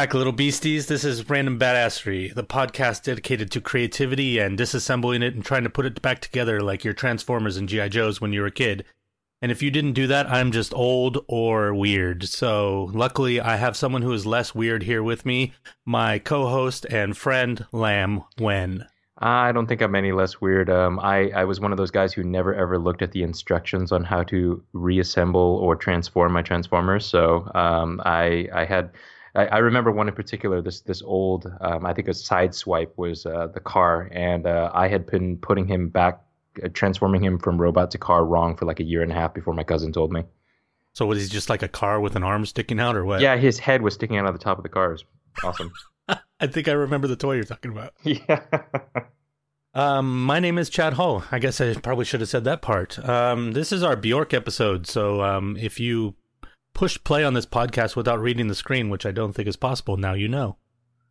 Back, little beasties. This is Random Badassery, the podcast dedicated to creativity and disassembling it and trying to put it back together like your Transformers and G.I. Joes when you were a kid. And if you didn't do that, I'm just old or weird. So luckily, I have someone who is less weird here with me, my co host and friend, Lam Wen. I don't think I'm any less weird. Um, I, I was one of those guys who never ever looked at the instructions on how to reassemble or transform my Transformers. So um, I, I had. I, I remember one in particular. This this old, um, I think a Sideswipe was uh, the car, and uh, I had been putting him back uh, transforming him from robot to car wrong for like a year and a half before my cousin told me. So was he just like a car with an arm sticking out, or what? Yeah, his head was sticking out of the top of the car. It was awesome. I think I remember the toy you're talking about. Yeah. Um, my name is Chad Hall. I guess I probably should have said that part. Um, this is our Bjork episode, so um, if you push play on this podcast without reading the screen, which I don't think is possible, now you know.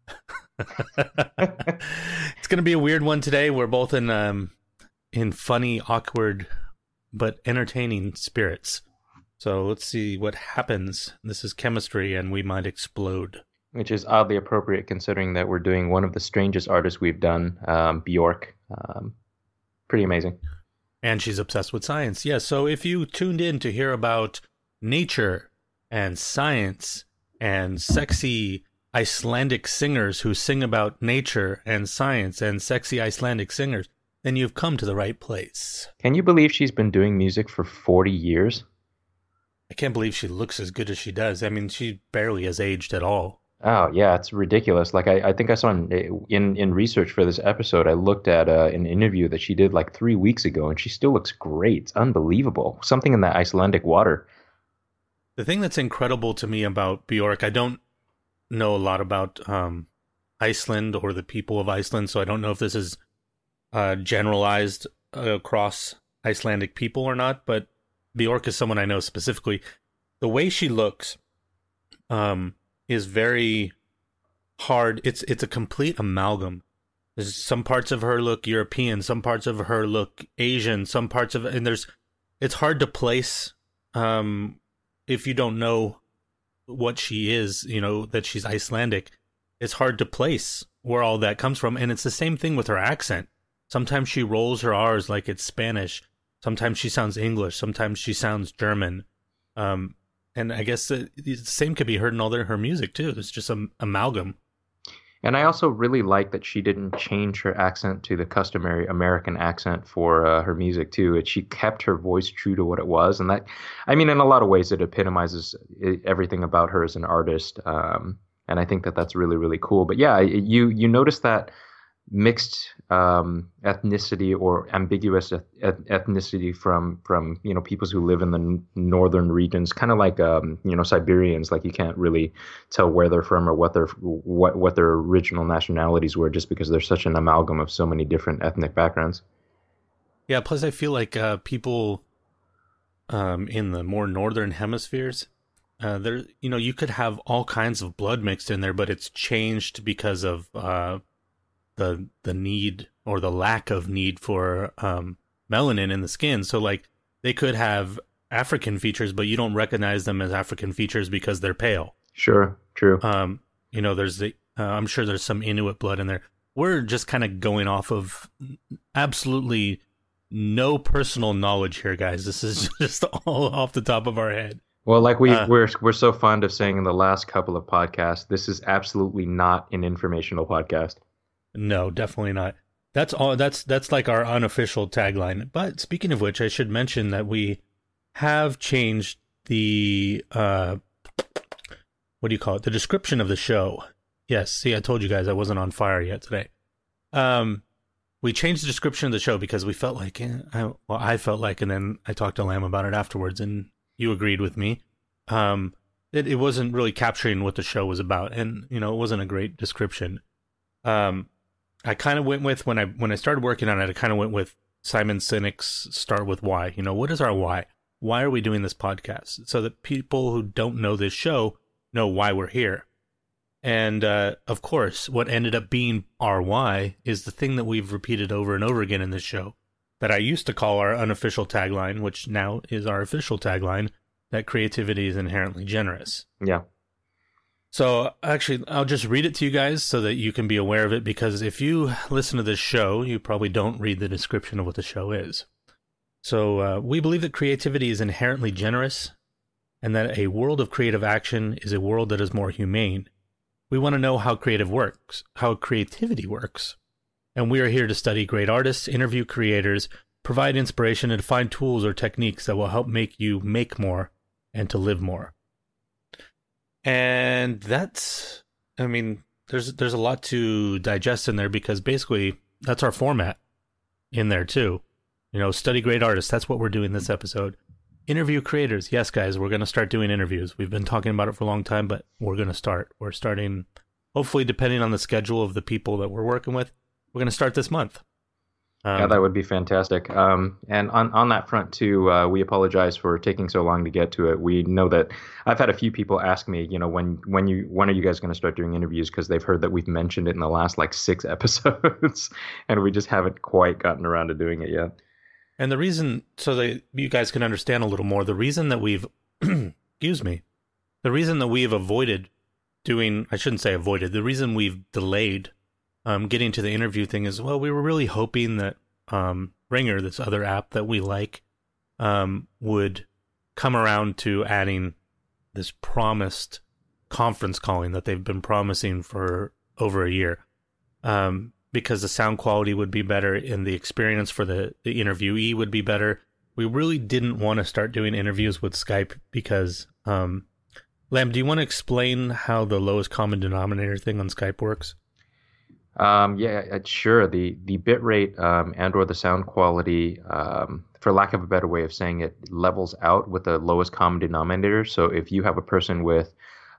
it's going to be a weird one today. We're both in um, in funny, awkward, but entertaining spirits. So let's see what happens. This is chemistry, and we might explode. Which is oddly appropriate considering that we're doing one of the strangest artists we've done, um, Bjork. Um, pretty amazing. And she's obsessed with science. Yes. Yeah, so if you tuned in to hear about nature and science and sexy Icelandic singers who sing about nature and science and sexy Icelandic singers, then you've come to the right place. Can you believe she's been doing music for 40 years? I can't believe she looks as good as she does. I mean, she barely has aged at all. Oh yeah, it's ridiculous. Like I, I think I saw in, in in research for this episode, I looked at uh, an interview that she did like three weeks ago, and she still looks great. It's unbelievable. Something in that Icelandic water. The thing that's incredible to me about Bjork, I don't know a lot about um, Iceland or the people of Iceland, so I don't know if this is uh, generalized across Icelandic people or not. But Bjork is someone I know specifically. The way she looks, um, is very hard. It's it's a complete amalgam. There's some parts of her look European, some parts of her look Asian, some parts of and there's it's hard to place um if you don't know what she is, you know, that she's Icelandic. It's hard to place where all that comes from and it's the same thing with her accent. Sometimes she rolls her R's like it's Spanish. Sometimes she sounds English, sometimes she sounds German. Um and I guess the, the same could be heard in all their, her music too. It's just an amalgam. And I also really like that she didn't change her accent to the customary American accent for uh, her music too. It, she kept her voice true to what it was, and that, I mean, in a lot of ways, it epitomizes everything about her as an artist. Um, and I think that that's really really cool. But yeah, you you notice that mixed um, ethnicity or ambiguous ethnicity from from you know peoples who live in the northern regions, kind of like um, you know Siberians. Like you can't really tell where they're from or what their what what their original nationalities were, just because they're such an amalgam of so many different ethnic backgrounds. Yeah. Plus, I feel like uh, people um, in the more northern hemispheres. Uh, there, you know, you could have all kinds of blood mixed in there, but it's changed because of uh, the the need or the lack of need for um, melanin in the skin. So like they could have African features, but you don't recognize them as African features because they're pale. Sure, true. Um, you know, there's the uh, I'm sure there's some Inuit blood in there. We're just kind of going off of absolutely no personal knowledge here, guys. This is just all off the top of our head. Well, like we uh, we're we're so fond of saying in the last couple of podcasts, this is absolutely not an informational podcast. No, definitely not. That's all. That's that's like our unofficial tagline. But speaking of which, I should mention that we have changed the uh, what do you call it? The description of the show. Yes. See, I told you guys I wasn't on fire yet today. Um, we changed the description of the show because we felt like, eh, I, well, I felt like, and then I talked to Lam about it afterwards, and you agreed with me. Um, it, it wasn't really capturing what the show was about, and you know, it wasn't a great description. Um, I kind of went with when I when I started working on it. I kind of went with Simon Sinek's "Start with Why." You know, what is our why? Why are we doing this podcast? So that people who don't know this show know why we're here. And uh, of course, what ended up being our why is the thing that we've repeated over and over again in this show that I used to call our unofficial tagline, which now is our official tagline that creativity is inherently generous. Yeah. So actually, I'll just read it to you guys so that you can be aware of it. Because if you listen to this show, you probably don't read the description of what the show is. So uh, we believe that creativity is inherently generous, and that a world of creative action is a world that is more humane. We want to know how creative works, how creativity works, and we are here to study great artists, interview creators, provide inspiration, and find tools or techniques that will help make you make more and to live more. And that's, I mean, there's there's a lot to digest in there because basically that's our format in there too. You know, study great artists. That's what we're doing this episode. Interview creators. Yes, guys, we're going to start doing interviews. We've been talking about it for a long time, but we're going to start. We're starting, hopefully, depending on the schedule of the people that we're working with, we're going to start this month. Um, yeah, that would be fantastic. Um, and on, on that front too, uh, we apologize for taking so long to get to it. We know that I've had a few people ask me, you know, when when you when are you guys going to start doing interviews? Because they've heard that we've mentioned it in the last like six episodes, and we just haven't quite gotten around to doing it yet. And the reason, so that you guys can understand a little more, the reason that we've, excuse me, the reason that we've avoided doing, I shouldn't say avoided, the reason we've delayed um, getting to the interview thing is well, we were really hoping that um, Ringr, this other app that we like, um, would come around to adding this promised conference calling that they've been promising for over a year. Um, because the sound quality would be better and the experience for the, the interviewee would be better. We really didn't want to start doing interviews with Skype because, um, Lam, do you want to explain how the lowest common denominator thing on Skype works? Um, yeah, uh, sure. The the bit rate um, and or the sound quality, um, for lack of a better way of saying it, levels out with the lowest common denominator. So if you have a person with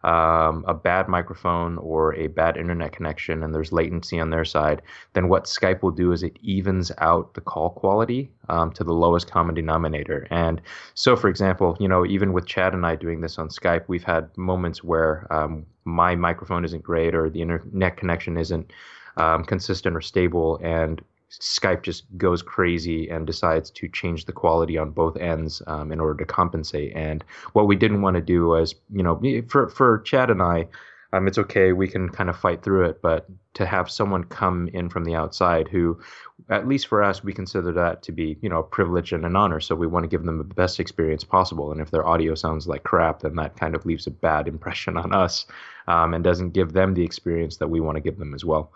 um, a bad microphone or a bad internet connection and there's latency on their side, then what Skype will do is it evens out the call quality um, to the lowest common denominator. And so, for example, you know, even with Chad and I doing this on Skype, we've had moments where um, my microphone isn't great or the internet connection isn't um, consistent or stable, and Skype just goes crazy and decides to change the quality on both ends um, in order to compensate. And what we didn't want to do was, you know, for for Chad and I, um, it's okay, we can kind of fight through it. But to have someone come in from the outside who, at least for us, we consider that to be, you know, a privilege and an honor. So we want to give them the best experience possible. And if their audio sounds like crap, then that kind of leaves a bad impression on us um, and doesn't give them the experience that we want to give them as well.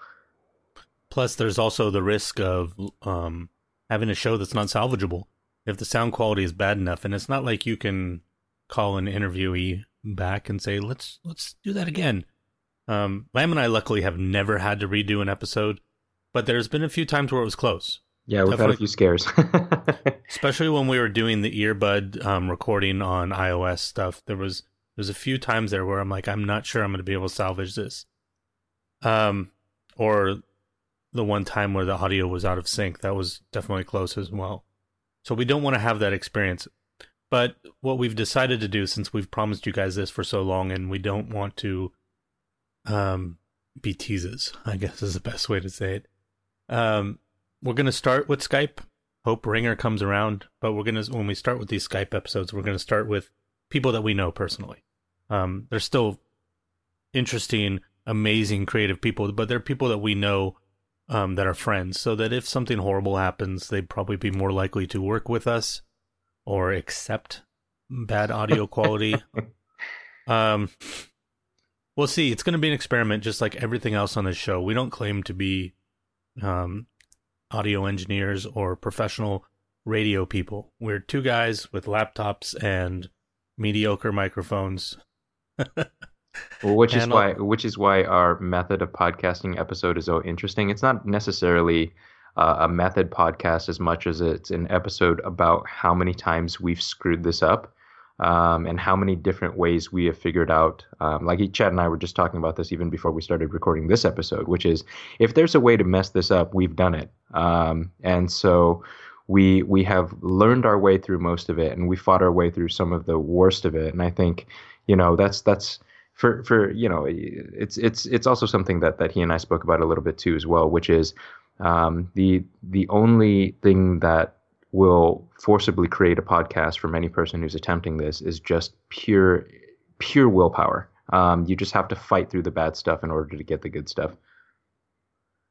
Plus, there's also the risk of um, having a show that's not salvageable if the sound quality is bad enough. And it's not like you can call an interviewee back and say, "Let's let's do that again." Um, Lam and I luckily have never had to redo an episode, but there's been a few times where it was close. Yeah, we've Definitely. had a few scares. especially when we were doing the earbud um, recording on iOS stuff. There was there's a few times there where I'm like, I'm not sure I'm going to be able to salvage this. Um, or the one time where the audio was out of sync. That was definitely close as well. So we don't want to have that experience. But what we've decided to do, since we've promised you guys this for so long, and we don't want to um, be teases, I guess is the best way to say it. Um, we're going to start with Skype. Hope Ringr comes around, but we're going to when we start with these Skype episodes, we're going to start with people that we know personally. Um, they're still interesting, amazing, creative people, but they're people that we know um, that are friends, so that if something horrible happens, they'd probably be more likely to work with us or accept bad audio quality. um, we'll see. It's going to be an experiment, just like everything else on this show. We don't claim to be um, audio engineers or professional radio people. We're two guys with laptops and mediocre microphones. Well, which is why which is why our method of podcasting episode is so interesting. It's not necessarily uh, a method podcast as much as it's an episode about how many times we've screwed this up um, and how many different ways we have figured out. Um, like Chad and I were just talking about this even before we started recording this episode, which is if there's a way to mess this up, we've done it. Um, and so we we have learned our way through most of it, and we fought our way through some of the worst of it. And I think you know that's that's for for you know it's it's it's also something that that he and I spoke about a little bit too as well, which is um, the the only thing that will forcibly create a podcast from any person who's attempting this is just pure pure willpower. Um, you just have to fight through the bad stuff in order to get the good stuff.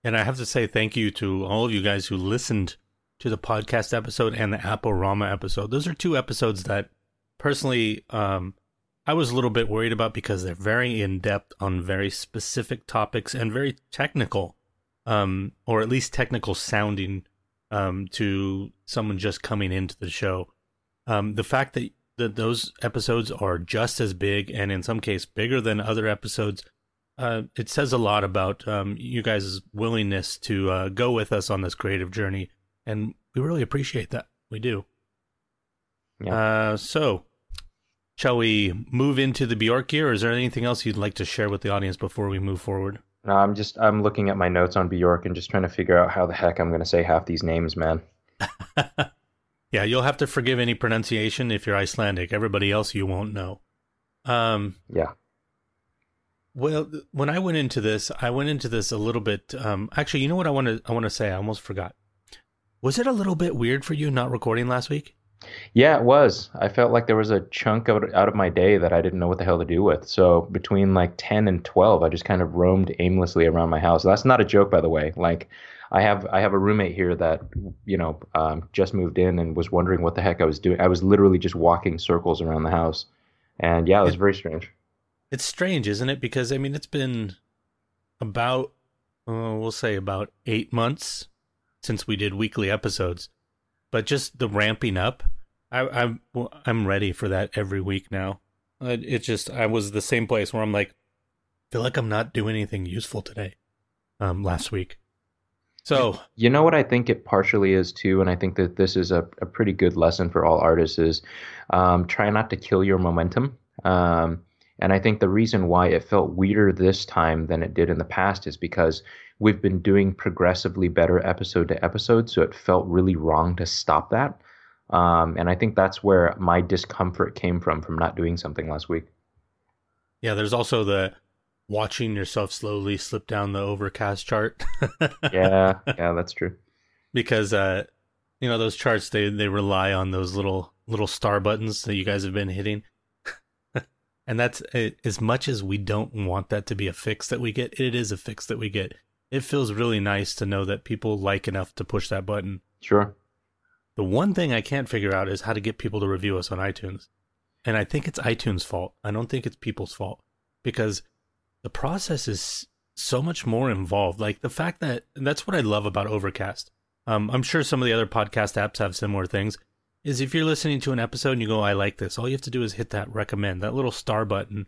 And I have to say thank you to all of you guys who listened to the podcast episode and the Apple Rama episode. Those are two episodes that personally um, I was a little bit worried about because they're very in depth on very specific topics and very technical, um, or at least technical sounding um, to someone just coming into the show. Um, the fact that that those episodes are just as big and in some case bigger than other episodes uh, it says a lot about um, you guys' willingness to uh, go with us on this creative journey, and we really appreciate that. We do. Yeah. Uh, so, shall we move into the Bjork gear, or is there anything else you'd like to share with the audience before we move forward? No, I'm just I'm looking at my notes on Bjork and just trying to figure out how the heck I'm going to say half these names, man. yeah, you'll have to forgive any pronunciation if you're Icelandic. Everybody else you won't know. Um, yeah. Well, when I went into this, I went into this a little bit. Um, actually, you know what I want to I want to say. I almost forgot. Was it a little bit weird for you not recording last week? Yeah, it was. I felt like there was a chunk out, out of my day that I didn't know what the hell to do with. So between like 10 and 12, I just kind of roamed aimlessly around my house. That's not a joke, by the way. Like I have I have a roommate here that you know um, just moved in and was wondering what the heck I was doing. I was literally just walking circles around the house, and yeah, it was very strange. It's strange, isn't it? Because I mean, it's been about uh, we'll say about eight months since we did weekly episodes, but just the ramping up, I, I'm I'm ready for that every week now. It just I was the same place where I'm like, feel like I'm not doing anything useful today. Um, last week. So you know what I think it partially is too, and I think that this is a, a pretty good lesson for all artists is um, try not to kill your momentum. Um, and I think the reason why it felt weirder this time than it did in the past is because we've been doing progressively better episode to episode. So it felt really wrong to stop that. Um, and I think that's where my discomfort came from, from not doing something last week. Yeah, there's also the watching yourself slowly slip down the overcast chart. yeah, yeah, that's true. Because, uh, you know, those charts, they, they rely on those little, little star buttons that you guys have been hitting. And that's as much as we don't want that to be a fix that we get, it is a fix that we get. It feels really nice to know that people like enough to push that button. Sure. The one thing I can't figure out is how to get people to review us on iTunes. And I think it's iTunes' fault. I don't think it's people's fault because the process is so much more involved. Like the fact that that's what I love about Overcast. Um, I'm sure some of the other podcast apps have similar things is if you're listening to an episode and you go, I like this, all you have to do is hit that recommend, that little star button,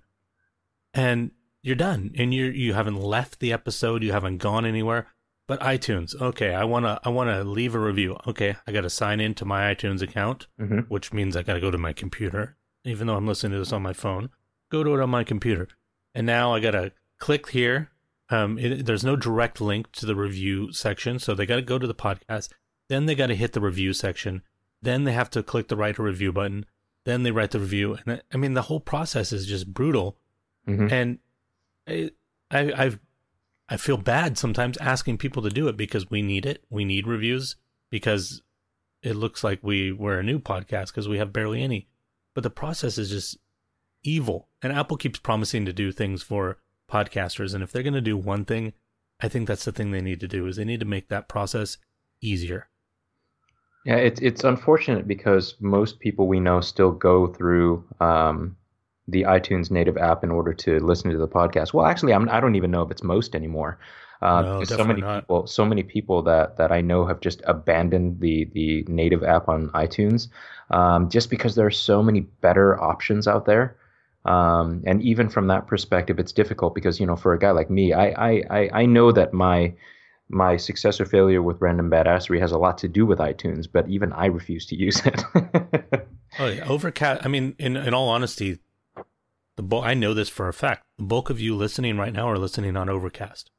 and you're done. And you you haven't left the episode, you haven't gone anywhere. But iTunes, okay, I wanna I wanna leave a review. Okay, I gotta sign into my iTunes account, mm-hmm. which means I gotta go to my computer, even though I'm listening to this on my phone. Go to it on my computer, and now I gotta click here. Um, it, there's no direct link to the review section, so they gotta go to the podcast. Then they gotta hit the review section then they have to click the write a review button. Then they write the review, and I mean the whole process is just brutal. Mm-hmm. And I, I, I've I feel bad sometimes asking people to do it because we need it. We need reviews because it looks like we we're a new podcast because we have barely any. But the process is just evil. And Apple keeps promising to do things for podcasters. And if they're going to do one thing, I think that's the thing they need to do is they need to make that process easier. Yeah, it's it's unfortunate because most people we know still go through um, the iTunes native app in order to listen to the podcast. Well, actually, I'm, I don't even know if it's most anymore. Uh, no, because so many not. people, so many people that, that I know have just abandoned the the native app on iTunes, um, just because there are so many better options out there. Um, and even from that perspective, it's difficult because you know, for a guy like me, I I I know that my my success or failure with random badassery has a lot to do with iTunes, but even I refuse to use it. oh yeah, Overcast. I mean, in in all honesty, the bu- I know this for a fact. The bulk of you listening right now are listening on Overcast.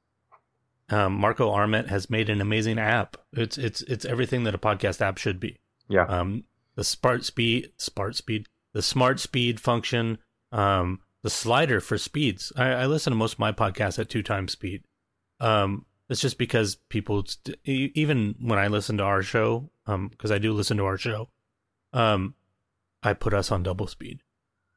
Um, Marco Arment has made an amazing app. It's it's it's everything that a podcast app should be. Yeah. Um, the smart speed, smart speed, the smart speed function, um, the slider for speeds. I, I listen to most of my podcasts at two times speed. Um, it's just because people, even when I listen to our show, um, because I do listen to our show, um, I put us on double speed.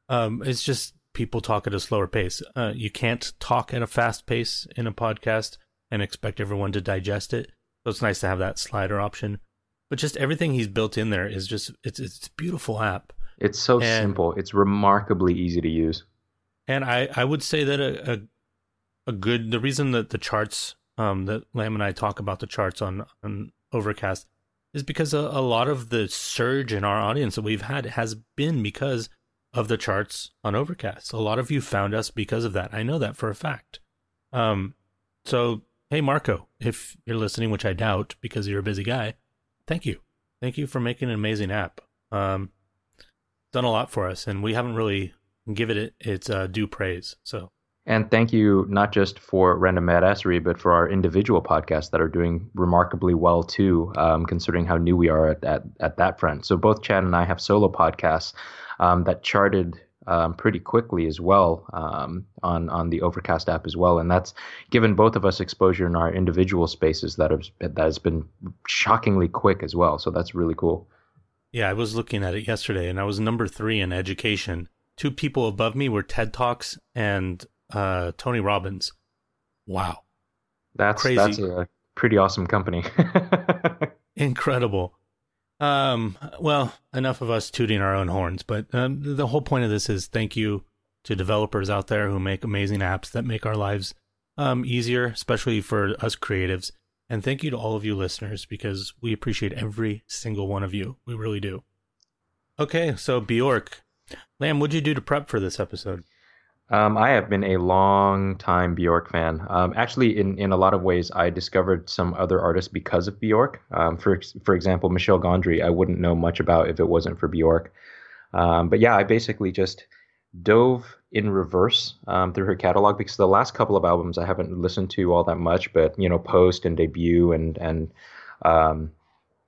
Um, it's just people talk at a slower pace. Uh, you can't talk at a fast pace in a podcast and expect everyone to digest it. So it's nice to have that slider option. But just everything he's built in there is just it's it's a beautiful app. It's so and, simple. It's remarkably easy to use. And I, I would say that a, a, a good the reason that the charts um that Lam and I talk about the charts on on Overcast is because a, a lot of the surge in our audience that we've had has been because of the charts on Overcast. A lot of you found us because of that. I know that for a fact. Um, so hey Marco, if you're listening, which I doubt because you're a busy guy, thank you, thank you for making an amazing app. Um, done a lot for us, and we haven't really given it its uh, due praise. So and thank you not just for Random Badassery, but for our individual podcasts that are doing remarkably well too, um, considering how new we are at, at, at that front. So both Chad and I have solo podcasts um, that charted um, pretty quickly as well um, on on the Overcast app as well, and that's given both of us exposure in our individual spaces that have that has been shockingly quick as well. So that's really cool. Yeah, I was looking at it yesterday, and I was number three in education. Two people above me were TED Talks and uh, Tony Robbins. Wow, that's crazy. That's a pretty awesome company. Incredible. Um, well, enough of us tooting our own horns, but um, the whole point of this is thank you to developers out there who make amazing apps that make our lives um, easier, especially for us creatives. And thank you to all of you listeners because we appreciate every single one of you. We really do. Okay, so Bjork. Lam, what'd you do to prep for this episode? Um, I have been a long time Bjork fan. Um, actually, in, in a lot of ways, I discovered some other artists because of Bjork. Um, for for example, Michel Gondry, I wouldn't know much about if it wasn't for Bjork. Um, but yeah, I basically just dove in reverse um, through her catalog because the last couple of albums I haven't listened to all that much. But you know, Post and Debut and and um,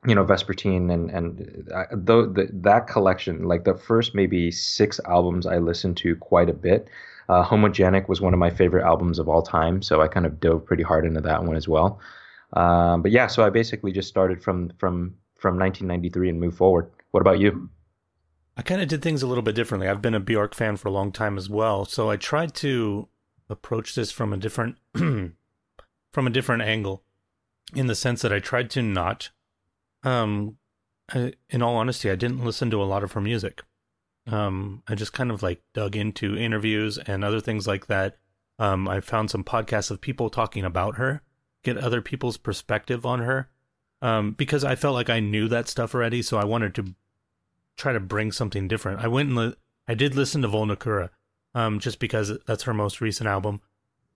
you know Vespertine and and uh, the, that collection, like the first maybe six albums, I listened to quite a bit. Uh, Homogenic was one of my favorite albums of all time, so I kind of dove pretty hard into that one as well. Um, but yeah, so I basically just started from from from 1993 and moved forward. What about you? I kind of did things a little bit differently. I've been a Bjork fan for a long time as well, so I tried to approach this from a different from a different angle, in the sense that I tried to not, um, I, in all honesty, I didn't listen to a lot of her music. Um, I just kind of like dug into interviews and other things like that. Um, I found some podcasts of people talking about her, get other people's perspective on her. Um, because I felt like I knew that stuff already, so I wanted to try to bring something different. I went and li- I did listen to Vulnicura, um, just because that's her most recent album.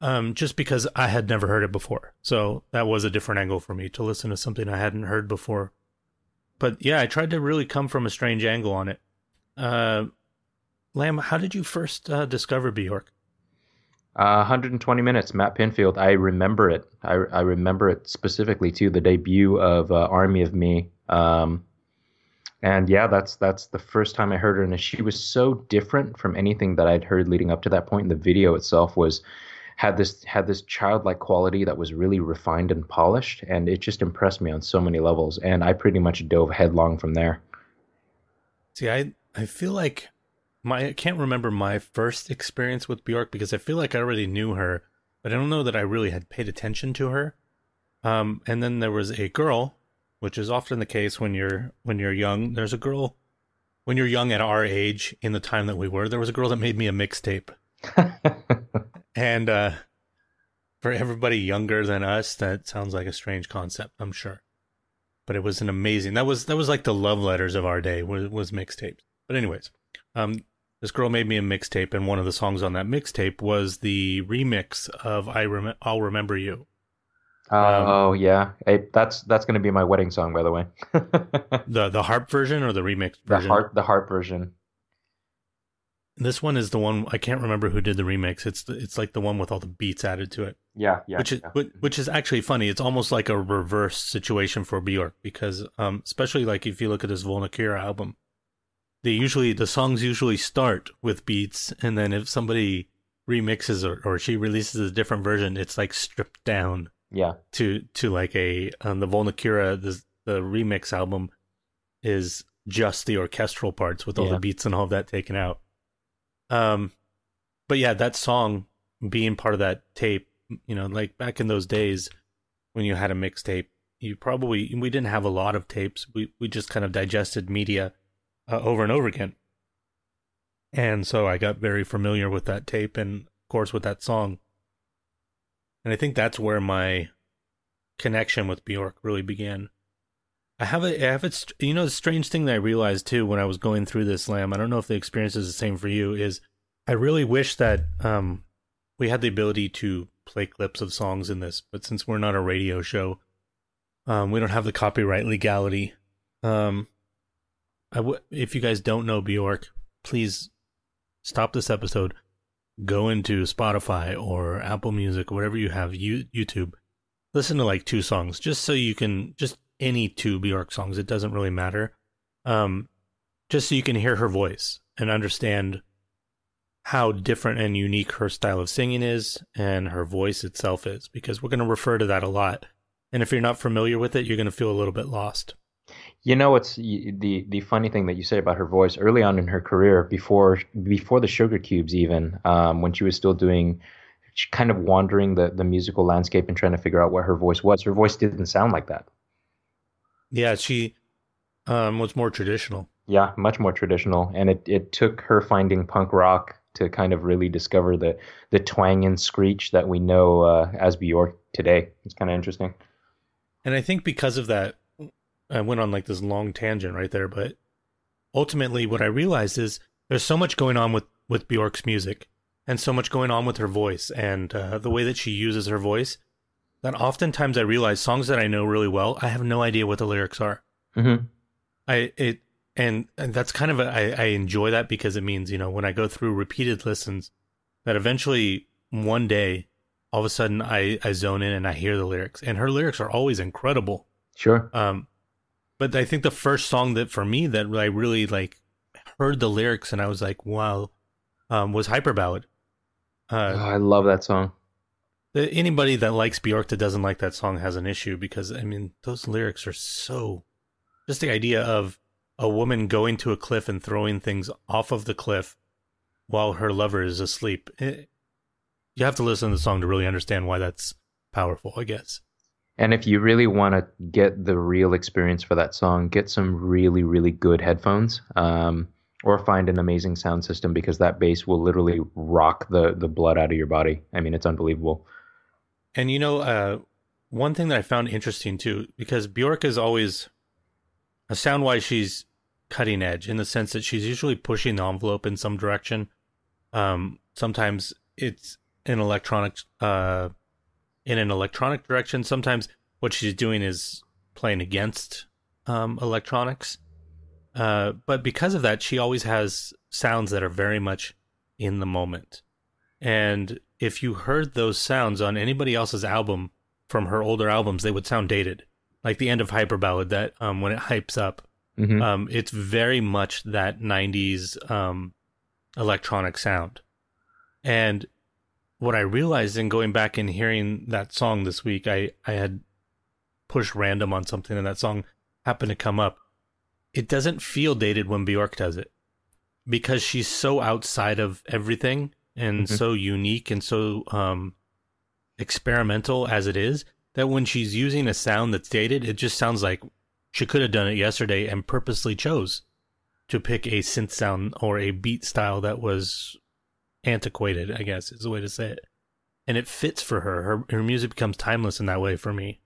Um, just because I had never heard it before, so that was a different angle for me to listen to something I hadn't heard before. But yeah, I tried to really come from a strange angle on it. Uh, Lam, how did you first uh, discover Bjork? Uh, 120 minutes, Matt Pinfield. I remember it. I, I remember it specifically too. The debut of uh, Army of Me. Um, and yeah, that's that's the first time I heard her, and she was so different from anything that I'd heard leading up to that point. The video itself was had this had this childlike quality that was really refined and polished, and it just impressed me on so many levels. And I pretty much dove headlong from there. See, I I feel like my I can't remember my first experience with Bjork because I feel like I already knew her, but I don't know that I really had paid attention to her. Um, and then there was a girl, which is often the case when you're when you're young. There's a girl when you're young at our age in the time that we were. There was a girl that made me a mixtape, and uh, for everybody younger than us, that sounds like a strange concept. I'm sure, but it was an amazing. That was that was like the love letters of our day was was mixtapes. But anyways, um, this girl made me a mixtape, and one of the songs on that mixtape was the remix of "I Rem- I'll Remember You." Uh, um, oh yeah, that's that's going to be my wedding song, by the way. the the harp version or the remix version? The harp the harp version. This one is the one I can't remember who did the remix. It's the, it's like the one with all the beats added to it. Yeah, yeah. Which is yeah. which is actually funny. It's almost like a reverse situation for Bjork because um especially like if you look at this Vulnicura album, they usually the songs usually start with beats and then if somebody remixes or, or she releases a different version it's like stripped down yeah to to like a um, the Vulnicura the the remix album is just the orchestral parts with all yeah. the beats and all of that taken out um but yeah, that song being part of that tape, you know, like back in those days when you had a mixtape, you probably we didn't have a lot of tapes. We we just kind of digested media uh, over and over again. And so I got very familiar with that tape and of course with that song. And I think that's where my connection with Bjork really began. I have a, I have a, you know, the strange thing that I realized too when I was going through this Lam. I don't know if the experience is the same for you. Is I really wish that um, we had the ability to play clips of songs in this, but since we're not a radio show, um, we don't have the copyright legality. Um, if you guys don't know Bjork, please stop this episode, go into Spotify or Apple Music, whatever you have, you, YouTube, listen to like two songs, just so you can just any two Bjork songs. It doesn't really matter. Um, just so you can hear her voice and understand how different and unique her style of singing is and her voice itself is, because we're going to refer to that a lot. And if you're not familiar with it, you're going to feel a little bit lost. You know what's the the funny thing that you say about her voice early on in her career, before before the Sugar Cubes, even um, when she was still doing, kind of wandering the the musical landscape and trying to figure out what her voice was. Her voice didn't sound like that. Yeah, she um, was more traditional. Yeah, much more traditional, and it it took her finding punk rock to kind of really discover the the twang and screech that we know uh, as Bjork today. It's kind of interesting. And I think because of that, I went on like this long tangent right there, but ultimately what I realized is there's so much going on with with Bjork's music and so much going on with her voice and uh, the way that she uses her voice that oftentimes I realize songs that I know really well, I have no idea what the lyrics are. Mm-hmm. I it and, and that's kind of a, I, I enjoy that because it means you know when I go through repeated listens that eventually one day all of a sudden I I zone in and I hear the lyrics and her lyrics are always incredible. Sure. Um, but I think the first song that for me that I really like heard the lyrics and I was like, wow, um, was Hyper Ballad. Uh, oh, I love that song. Anybody that likes Bjork that doesn't like that song has an issue because I mean those lyrics are so. Just the idea of a woman going to a cliff and throwing things off of the cliff while her lover is asleep. It, eh, you have to listen to the song to really understand why that's powerful, I guess. And if you really want to get the real experience for that song, get some really, really good headphones. Um, or find an amazing sound system because that bass will literally rock the the blood out of your body. I mean, it's unbelievable. And you know, uh, one thing that I found interesting too, because Bjork is always, uh, sound wise, she's cutting edge in the sense that she's usually pushing the envelope in some direction. Um, sometimes it's an electronic, uh, in an electronic direction. Sometimes what she's doing is playing against um, electronics. Uh, but because of that, she always has sounds that are very much in the moment. And if you heard those sounds on anybody else's album from her older albums, they would sound dated. Like the end of Hyper Ballad, that um, when it hypes up, mm-hmm. um, it's very much that '90s um, electronic sound. And what I realized in going back and hearing that song this week, I, I had pushed random on something and that song happened to come up. It doesn't feel dated when Bjork does it because she's so outside of everything and mm-hmm. so unique and so um, experimental as it is that when she's using a sound that's dated, it just sounds like she could have done it yesterday and purposely chose to pick a synth sound or a beat style that was antiquated, I guess is the way to say it. And it fits for her. Her her music becomes timeless in that way for me.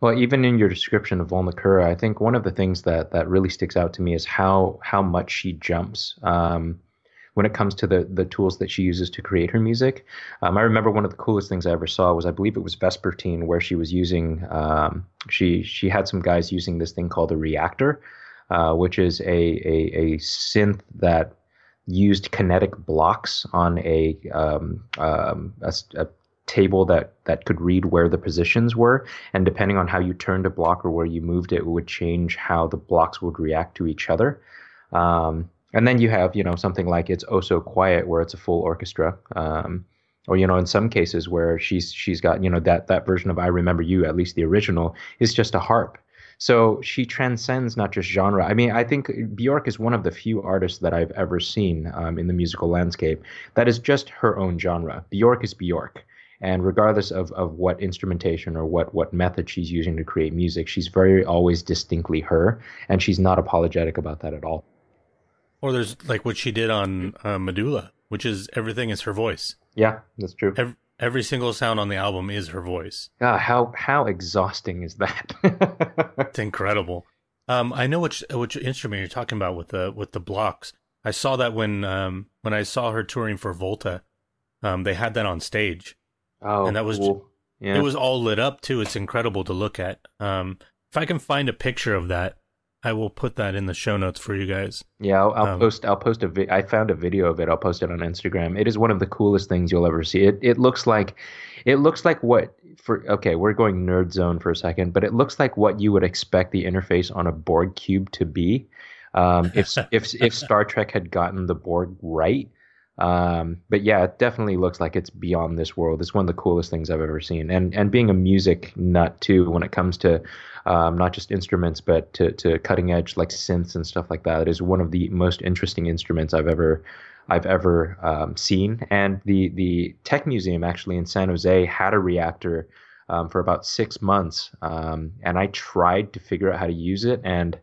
Well, even in your description of Vulnicura, I think one of the things that that really sticks out to me is how how much she jumps. Um, when it comes to the the tools that she uses to create her music. Um, I remember one of the coolest things I ever saw was I believe it was Vespertine where she was using um, she she had some guys using this thing called a reactor, uh, which is a, a a synth that used kinetic blocks on a, um, um, a, a table that that could read where the positions were. And depending on how you turned a block or where you moved it, it would change how the blocks would react to each other. Um, and then you have you know something like it's oh so quiet where it's a full orchestra um, or you know in some cases where she's she's got you know that that version of i remember you at least the original is just a harp So she transcends not just genre. I mean, I think Bjork is one of the few artists that I've ever seen um, in the musical landscape that is just her own genre. Bjork is Bjork. And regardless of, of what instrumentation or what, what method she's using to create music, she's very always distinctly her, and she's not apologetic about that at all. Or there's like what she did on uh, Medulla, which is everything is her voice. Yeah, that's true. Every, every single sound on the album is her voice. God, how how exhausting is that? it's incredible. Um, I know which which instrument you're talking about with the with the blocks. I saw that when um when I saw her touring for Volta, um they had that on stage. Oh, and that was cool. yeah. it was all lit up too. It's incredible to look at. Um, if I can find a picture of that, I will put that in the show notes for you guys. Yeah, I'll, I'll Um, post. I'll post a. Vi- I found a video of it. I'll post it on Instagram. It is one of the coolest things you'll ever see. It it looks like, it looks like what for. Okay, we're going nerd zone for a second, but it looks like what you would expect the interface on a Borg cube to be. Um, if if if Star Trek had gotten the Borg right. Um, but yeah, it definitely looks like it's beyond this world. It's one of the coolest things I've ever seen. And and being a music nut too, when it comes to um, not just instruments, but to, to cutting edge like synths and stuff like that. It is one of the most interesting instruments I've ever I've ever um, seen. And the the Tech Museum actually in San Jose had a reactor um, for about six months, um, and I tried to figure out how to use it and.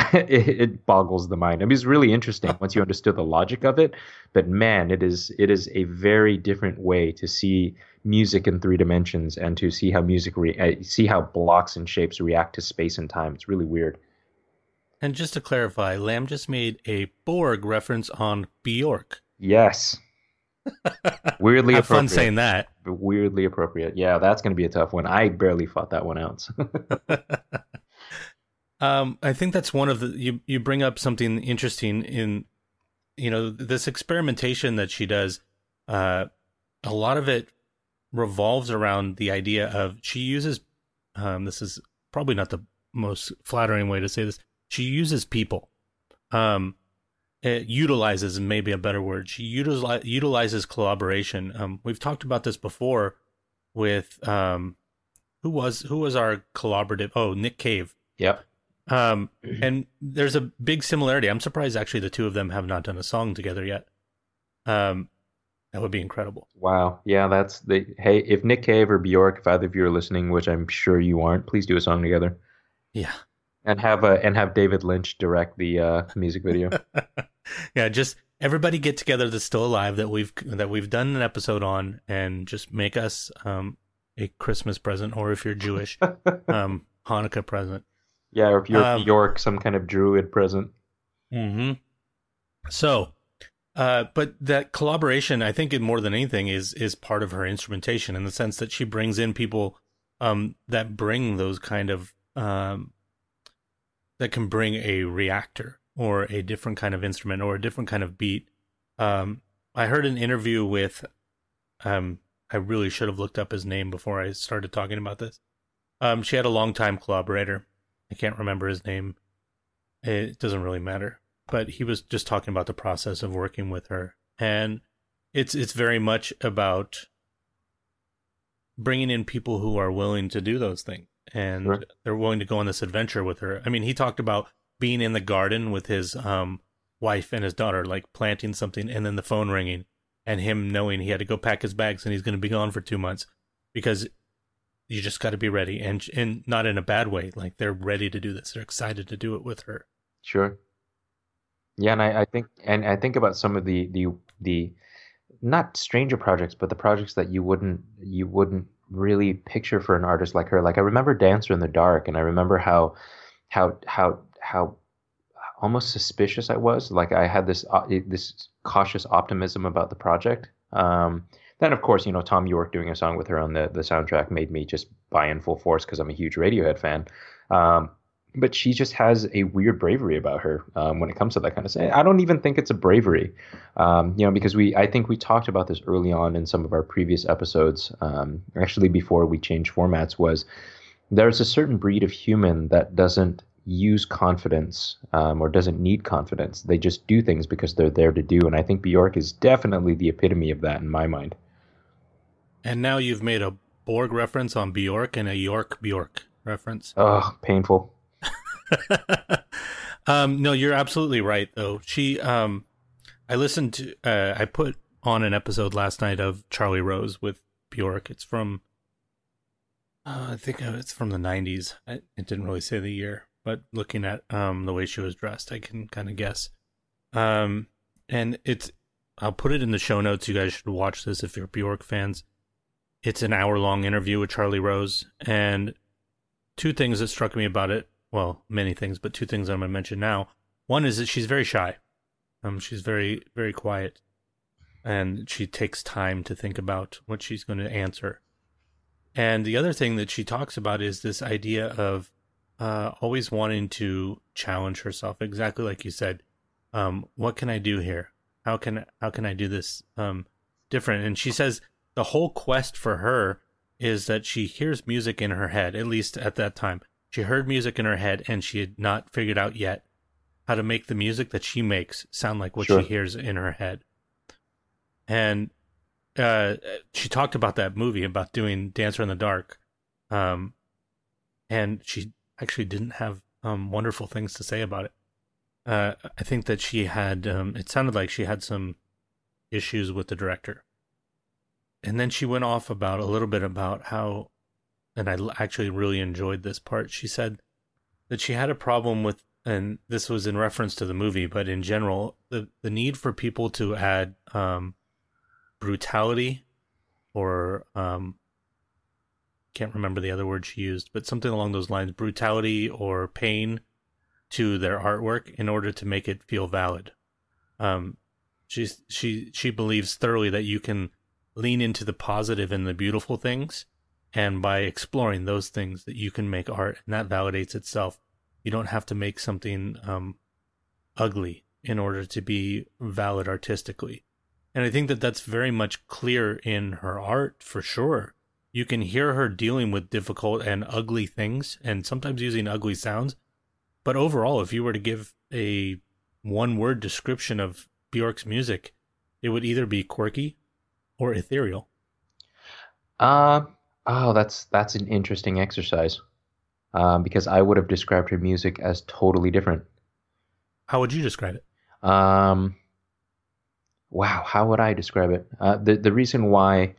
it, it boggles the mind. I mean, it's really interesting once you understood the logic of it, but man, it is it is a very different way to see music in three dimensions and to see how music re- uh, see how blocks and shapes react to space and time. It's really weird. And just to clarify, Lam just made a Borg reference on Bjork. Yes. Weirdly Have fun appropriate. saying that. Weirdly appropriate. Yeah, that's going to be a tough one. I barely fought that one out. Um, I think that's one of the you you bring up something interesting in you know this experimentation that she does. Uh, a lot of it revolves around the idea of she uses. Um, this is probably not the most flattering way to say this. She uses people. Um, it utilizes maybe a better word. She utilize, utilizes collaboration. Um, we've talked about this before with um, who was who was our collaborative? Oh, Nick Cave. yep. Um, and there's a big similarity. I'm surprised actually the two of them have not done a song together yet. Um, that would be incredible. Wow. Yeah, that's the. Hey, if Nick Cave or Bjork, if either of you are listening, which I'm sure you aren't, please do a song together Yeah. and have a and have David Lynch direct the uh, music video. yeah, just everybody get together that's still alive that we've that we've done an episode on and just make us um a Christmas present or if you're Jewish, um Hanukkah present. Yeah, or if you're Um, Bjork, some kind of druid present. Mm-hmm. So, uh, but that collaboration, I think, more than anything, is is part of her instrumentation in the sense that she brings in people um, that bring those kind of um, that can bring a reactor or a different kind of instrument or a different kind of beat. Um, I heard an interview with, um, I really should have looked up his name before I started talking about this. Um, she had a longtime collaborator. I can't remember his name. It doesn't really matter. But he was just talking about the process of working with her. And it's it's very much about bringing in people who are willing to do those things. And they're willing to go on this adventure with her. I mean he talked about being in the garden with his um wife and his daughter like planting something and then the phone ringing and him knowing he had to go pack his bags and he's going to be gone for 2 months because you just got to be ready and and not in a bad way like they're ready to do this they're excited to do it with her Sure. Yeah, and I, I think and I think about some of the the the not stranger projects, but the projects that you wouldn't you wouldn't really picture for an artist like her. Like I remember Dancer in the Dark, and I remember how how how how almost suspicious I was. Like I had this uh, this cautious optimism about the project. Um, then of course, you know, Thom Yorke doing a song with her on the the soundtrack made me just buy in full force because I'm a huge Radiohead fan. Um, but she just has a weird bravery about her um, when it comes to that kind of thing. I don't even think it's a bravery, um, you know, because we I think we talked about this early on in some of our previous episodes. Um, actually, before we changed formats, was there's a certain breed of human that doesn't use confidence um, or doesn't need confidence. They just do things because they're there to do. And I think Bjork is definitely the epitome of that in my mind. And now you've made a Borg reference on Bjork and a York Bjork reference. Oh, painful. um, no, you're absolutely right though. She, um, I listened to, uh, I put on an episode last night of Charlie Rose with Bjork. It's from, uh, I think it's from the '90s. I, it didn't really say the year, but looking at um the way she was dressed, I can kind of guess. Um, and it's, I'll put it in the show notes. You guys should watch this if you're Bjork fans. It's an hour long interview with Charlie Rose, and two things that struck me about it. Well, many things, but two things I'm going to mention now. One is that she's very shy. Um, she's very, very quiet, and she takes time to think about what she's going to answer. And the other thing that she talks about is this idea of uh, always wanting to challenge herself, exactly like you said. Um, what can I do here? How can how can I do this um, different? And she says the whole quest for her is that she hears music in her head, at least at that time. She heard music in her head and she had not figured out yet how to make the music that she makes sound like what sure. she hears in her head. And uh, she talked about that movie about doing Dancer in the Dark. Um, and she actually didn't have um, wonderful things to say about it. Uh, I think that she had, um, it sounded like she had some issues with the director and then she went off about a little bit about how, and I actually really enjoyed this part. She said that she had a problem with, and this was in reference to the movie, but in general, the the need for people to add um, brutality or um, can't remember the other word she used, but something along those lines, brutality or pain to their artwork in order to make it feel valid. Um, she she believes thoroughly that you can lean into the positive and the beautiful things and by exploring those things that you can make art and that validates itself you don't have to make something um, ugly in order to be valid artistically. And i think that that's very much clear in her art for sure. You can hear her dealing with difficult and ugly things and sometimes using ugly sounds but overall if you were to give a one word description of bjork's music it would either be quirky or ethereal? Uh, oh, that's that's an interesting exercise. Um, because I would have described her music as totally different. How would you describe it? Um, wow, how would I describe it? Uh, the the reason why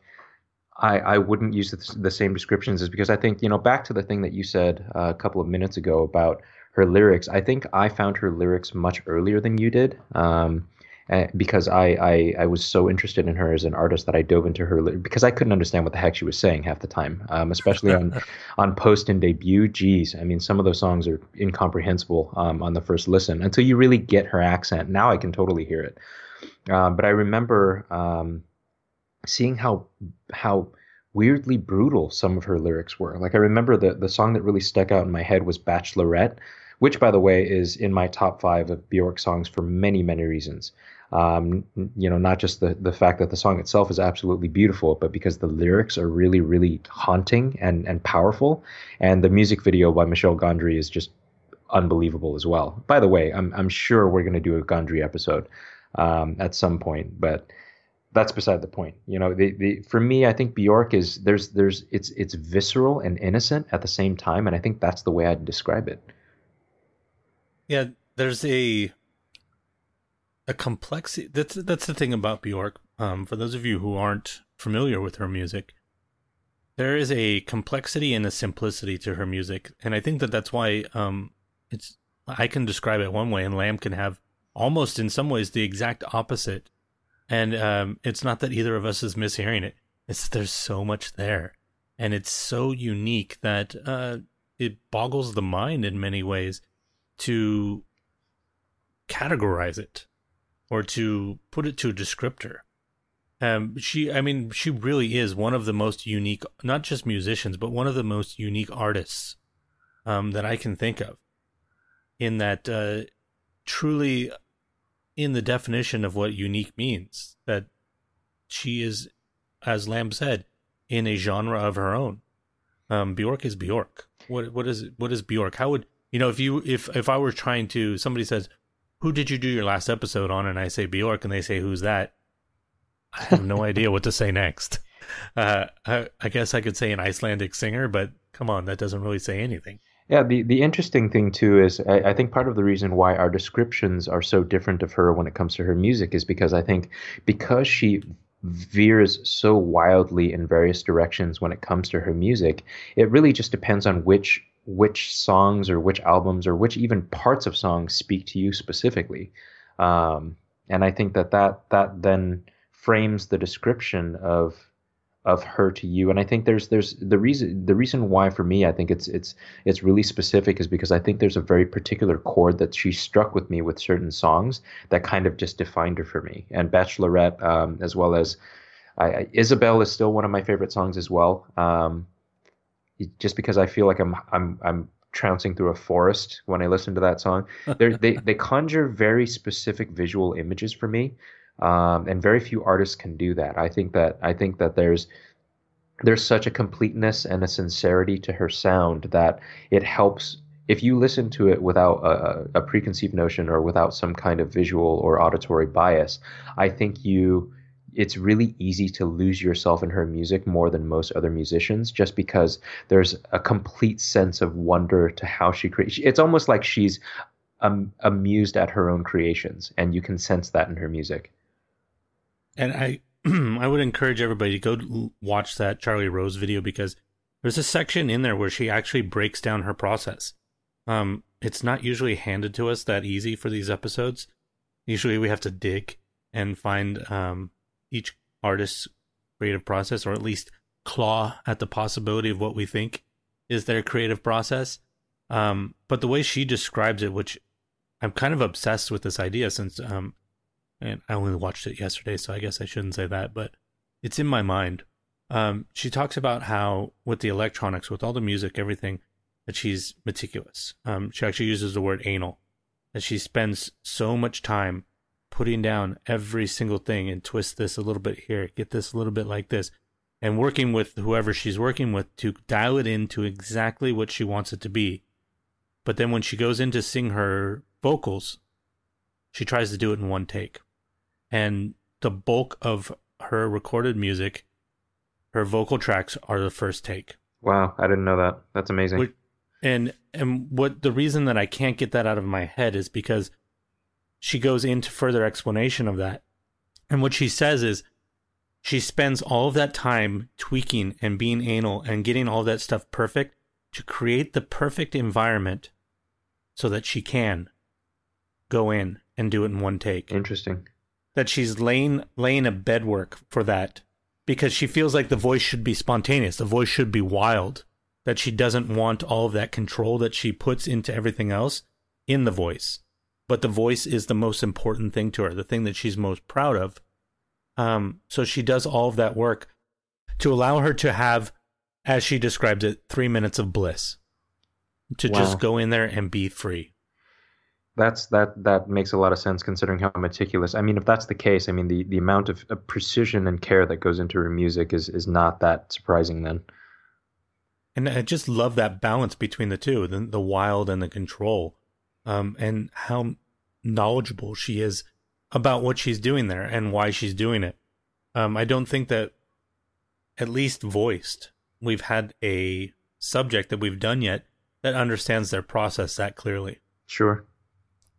I I wouldn't use the, the, same descriptions is because I think you know back to the thing that you said uh, a couple of minutes ago about her lyrics. I think I found her lyrics much earlier than you did. Um, uh, because I, I, I was so interested in her as an artist that I dove into her because I couldn't understand what the heck she was saying half the time, um, especially on on post and debut. Geez, I mean, some of those songs are incomprehensible um, on the first listen until you really get her accent. Now I can totally hear it. Um, but I remember um, seeing how how weirdly brutal some of her lyrics were. Like I remember the the song that really stuck out in my head was Bachelorette, which by the way is in my top five of Bjork songs for many many reasons. Um, you know, not just the the fact that the song itself is absolutely beautiful, but because the lyrics are really, really haunting and and powerful, and the music video by Michel Gondry is just unbelievable as well. By the way, I'm I'm sure we're going to do a Gondry episode um, at some point, but that's beside the point. You know, the, the for me, I think Bjork is there's there's it's it's visceral and innocent at the same time, and I think that's the way I'd describe it. Yeah, there's a a complexity. That's that's the thing about Bjork. Um, for those of you who aren't familiar with her music, there is a complexity and a simplicity to her music, and I think that that's why um, it's. I can describe it one way, and Lam can have almost in some ways the exact opposite. And um, it's not that either of us is mishearing it; it's there's so much there, and it's so unique that uh, it boggles the mind in many ways to categorize it or to put it to a descriptor. Um, she, I mean, she really is one of the most unique, not just musicians, but one of the most unique artists um, that I can think of. In that, uh, truly, in the definition of what unique means, that she is, as Lam said, in a genre of her own. Um, Bjork is Bjork. What what is what is Bjork? How would you know if you if if I were trying to somebody says who did you do your last episode on? And I say Bjork, and they say, who's that? I have no idea what to say next. Uh, I, I, guess I could say an Icelandic singer, but come on, that doesn't really say anything. Yeah, the, the interesting thing too is I, I, think part of the reason why our descriptions are so different of her when it comes to her music is because I think because she veers so wildly in various directions when it comes to her music, it really just depends on which which songs or which albums or which even parts of songs speak to you specifically. Um, and I think that that that then frames the description of of her to you. And i think there's there's the reason the reason why for me i think it's it's it's really specific is because i think there's a very particular chord that she struck with me with certain songs that kind of just defined her for me. And bachelorette um, as well as I, Isobel is still one of my favorite songs as well. Um, just because i feel like i'm i'm i'm trouncing through a forest when i listen to that song. They they conjure very specific visual images for me um, and very few artists can do that. I think that I think that there's there's such a completeness and a sincerity to her sound that it helps if you listen to it without a, a, preconceived notion or without some kind of visual or auditory bias i think you it's really easy to lose yourself in her music more than most other musicians just because there's a complete sense of wonder to how she creates it's almost like she's um, amused at her own creations and you can sense that in her music and I I would encourage everybody to go watch that Charlie Rose video because there's a section in there where she actually breaks down her process. Um, it's not usually handed to us that easy for these episodes. Usually we have to dig and find um, each artist's creative process, or at least claw at the possibility of what we think is their creative process. Um, but the way she describes it, which I'm kind of obsessed with this idea since um, and I only watched it yesterday, so I guess I shouldn't say that, but it's in my mind. Um, she talks about how with the electronics, with all the music, everything, that she's meticulous. Um, she actually uses the word anal, that she spends so much time putting down every single thing and twist this a little bit here, get this a little bit like this, and working with whoever she's working with to dial it into exactly what she wants it to be. But then when she goes in to sing her vocals, she tries to do it in one take and the bulk of her recorded music, her vocal tracks are the first take. Wow, I didn't know that. That's amazing. And and what the reason that I can't get that out of my head is because she goes into further explanation of that. And what she says is she spends all of that time tweaking and being anal and getting all that stuff perfect to create the perfect environment so that she can go in and do it in one take. Interesting that she's laying laying a bedwork for that because she feels like the voice should be spontaneous, the voice should be wild, that she doesn't want all of that control that she puts into everything else in the voice. But the voice is the most important thing to her, the thing that she's most proud of. Um, so she does all of that work to allow her to have, as she describes it, three minutes of bliss. To wow. just go in there and be free that's that that makes a lot of sense considering how meticulous. I mean, if that's the case, I mean the the amount of, of precision and care that goes into her music is is not that surprising then. And I just love that balance between the two, the, the wild and the control, um, and how knowledgeable she is about what she's doing there and why she's doing it. Um, I don't think that, at least voiced, we've had a subject that we've done yet that understands their process that clearly. Sure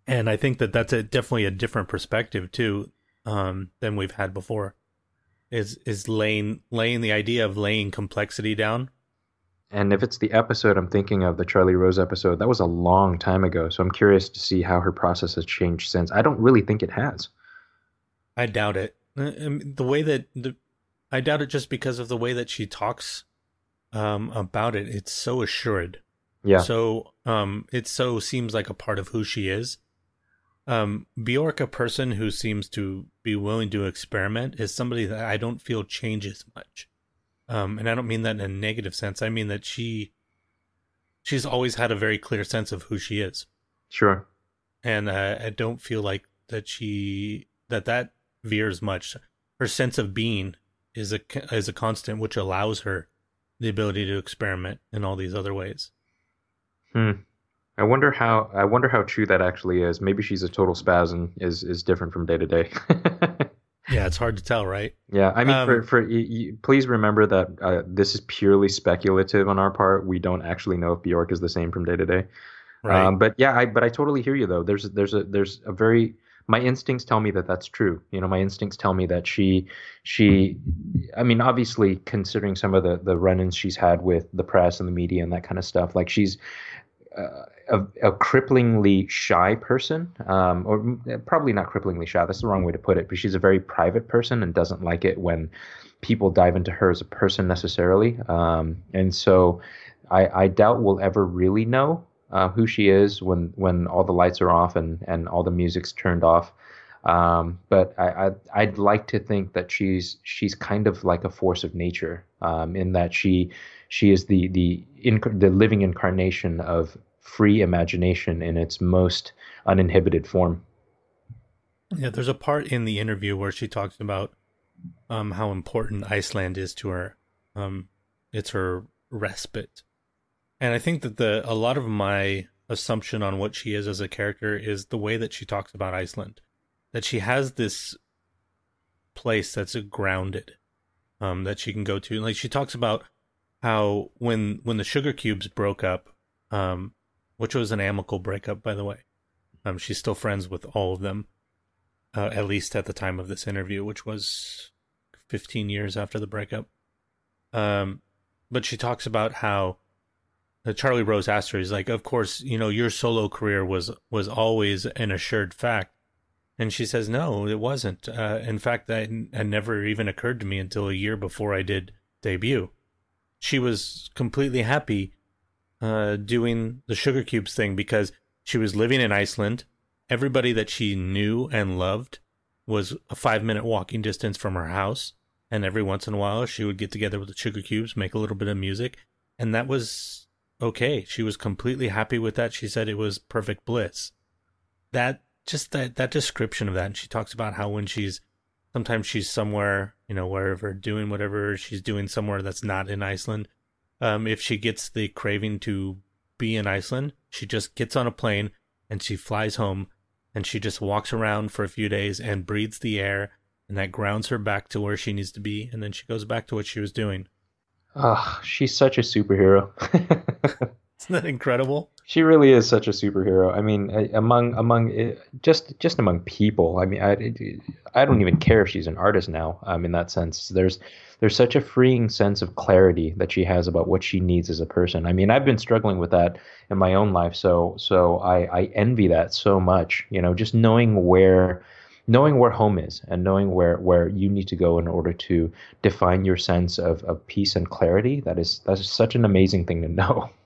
and I think that that's a, definitely a different perspective too um, than we've had before. Is is laying laying the idea of laying complexity down. And if it's the episode I'm thinking of, the Charlie Rose episode, that was a long time ago. So I'm curious to see how her process has changed since. I don't really think it has. I doubt it. Uh, the way that the, I doubt it just because of the way that she talks um, about it. It's so assured. Yeah. So um, it so seems like a part of who she is um, Bjork, a person who seems to be willing to experiment, is somebody that I don't feel changes much. Um, and I don't mean that in a negative sense. I mean that she, she's always had a very clear sense of who she is. Sure. And uh, I don't feel like that she that that veers much. Her sense of being is a is a constant, which allows her the ability to experiment in all these other ways. Hmm. I wonder how I wonder how true that actually is. Maybe she's a total spaz and is is different from day to day. yeah, it's hard to tell, right? Yeah, I mean, um, for, for you, you, please remember that uh, this is purely speculative on our part. We don't actually know if Bjork is the same from day to day. Right. Um, but yeah, I but I totally hear you though. There's there's a there's a very my instincts tell me that that's true. You know, my instincts tell me that she she I mean, obviously considering some of the the run-ins she's had with the press and the media and that kind of stuff, like she's a, a, cripplingly shy person, um, or probably not cripplingly shy. That's the wrong way to put it. But she's a very private person and doesn't like it when people dive into her as a person necessarily. Um, and so, I, I, doubt we'll ever really know uh, who she is when when all the lights are off and and all the music's turned off. Um, but I, I would like to think that she's she's kind of like a force of nature um, in that she she is the the inc- the living incarnation of free imagination in its most uninhibited form. Yeah, there's a part in the interview where she talks about um, how important Iceland is to her. Um, it's her respite, and I think that the a lot of my assumption on what she is as a character is the way that she talks about Iceland. That she has this place that's grounded, um, that she can go to. Like she talks about how when when the Sugarcubes broke up, um, which was an amicable breakup, by the way. Um, she's still friends with all of them, uh, at least at the time of this interview, which was 15 years after the breakup. Um, but she talks about how uh, Charlie Rose asked her, he's like, "Of course, you know your solo career was was always an assured fact," and she says, "No, it wasn't. Uh, in fact, that had never even occurred to me until a year before I did debut." She was completely happy uh, doing the Sugarcubes thing because she was living in Iceland. Everybody that she knew and loved was a five minute walking distance from her house. And every once in a while, she would get together with the Sugarcubes, make a little bit of music. And that was okay. She was completely happy with that. She said it was perfect bliss. That just that, that description of that. And she talks about how when she's sometimes she's somewhere, you know, wherever doing whatever she's doing somewhere that's not in Iceland. Um, if she gets the craving to be in Iceland, she just gets on a plane and she flies home and she just walks around for a few days and breathes the air and that grounds her back to where she needs to be and then she goes back to what she was doing. Oh, she's such a superhero. Isn't that incredible? She really is such a superhero. I mean, among among eh, just just among people. I mean, I I don't even care if she's an artist now. Um, in that sense, there's there's such a freeing sense of clarity that she has about what she needs as a person. I mean, I've been struggling with that in my own life, so so I I envy that so much. You know, just knowing where knowing where home is and knowing where where you need to go in order to define your sense of, of peace and clarity that is that's such an amazing thing to know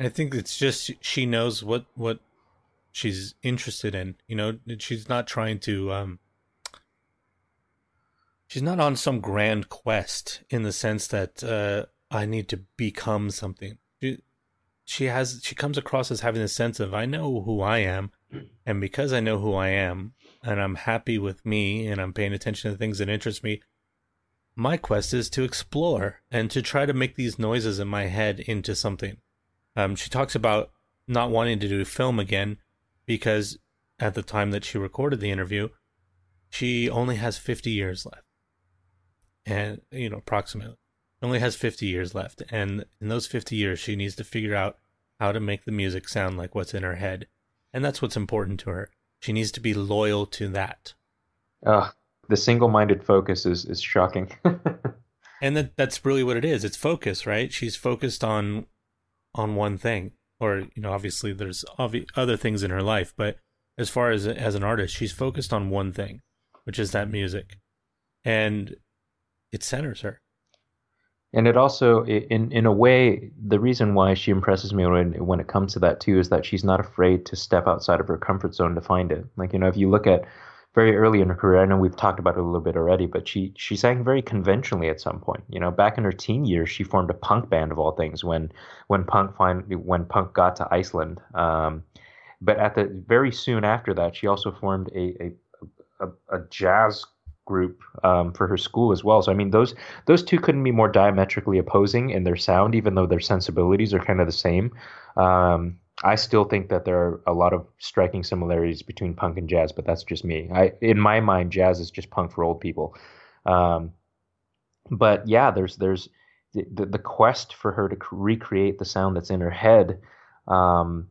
I think it's just she knows what what she's interested in. You know, she's not trying to um she's not on some grand quest in the sense that uh I need to become something. She, she has she comes across as having a sense of I know who I am and because I know who I am and I'm happy with me and I'm paying attention to things that interest me, my quest is to explore and to try to make these noises in my head into something. Um, she talks about not wanting to do film again because at the time that she recorded the interview, she only has 50 years left. And, you know, approximately. Only has 50 years left. And in those 50 years, she needs to figure out how to make the music sound like what's in her head. And that's what's important to her. She needs to be loyal to that. Uh, the single minded focus is, is shocking. and that, that's really what it is. It's focus, right? She's focused on on one thing. Or you know obviously there's obvi- other things in her life but as far as as an artist she's focused on one thing which is that music. And it centers her. And it also in in a way the reason why she impresses me when when it comes to that too is that she's not afraid to step outside of her comfort zone to find it. Like you know if you look at very early in her career. I know we've talked about it a little bit already, but she she sang very conventionally at some point. You know, back in her teen years, she formed a punk band of all things when when punk finally when punk got to Iceland. Um, but at the very soon after that, she also formed a a, a, a jazz group um, for her school as well. So I mean, those those two couldn't be more diametrically opposing in their sound, even though their sensibilities are kind of the same. Um, I still think that there are a lot of striking similarities between punk and jazz, but that's just me. I, in my mind, jazz is just punk for old people. Um, but yeah, there's there's the, the quest for her to recreate the sound that's in her head um,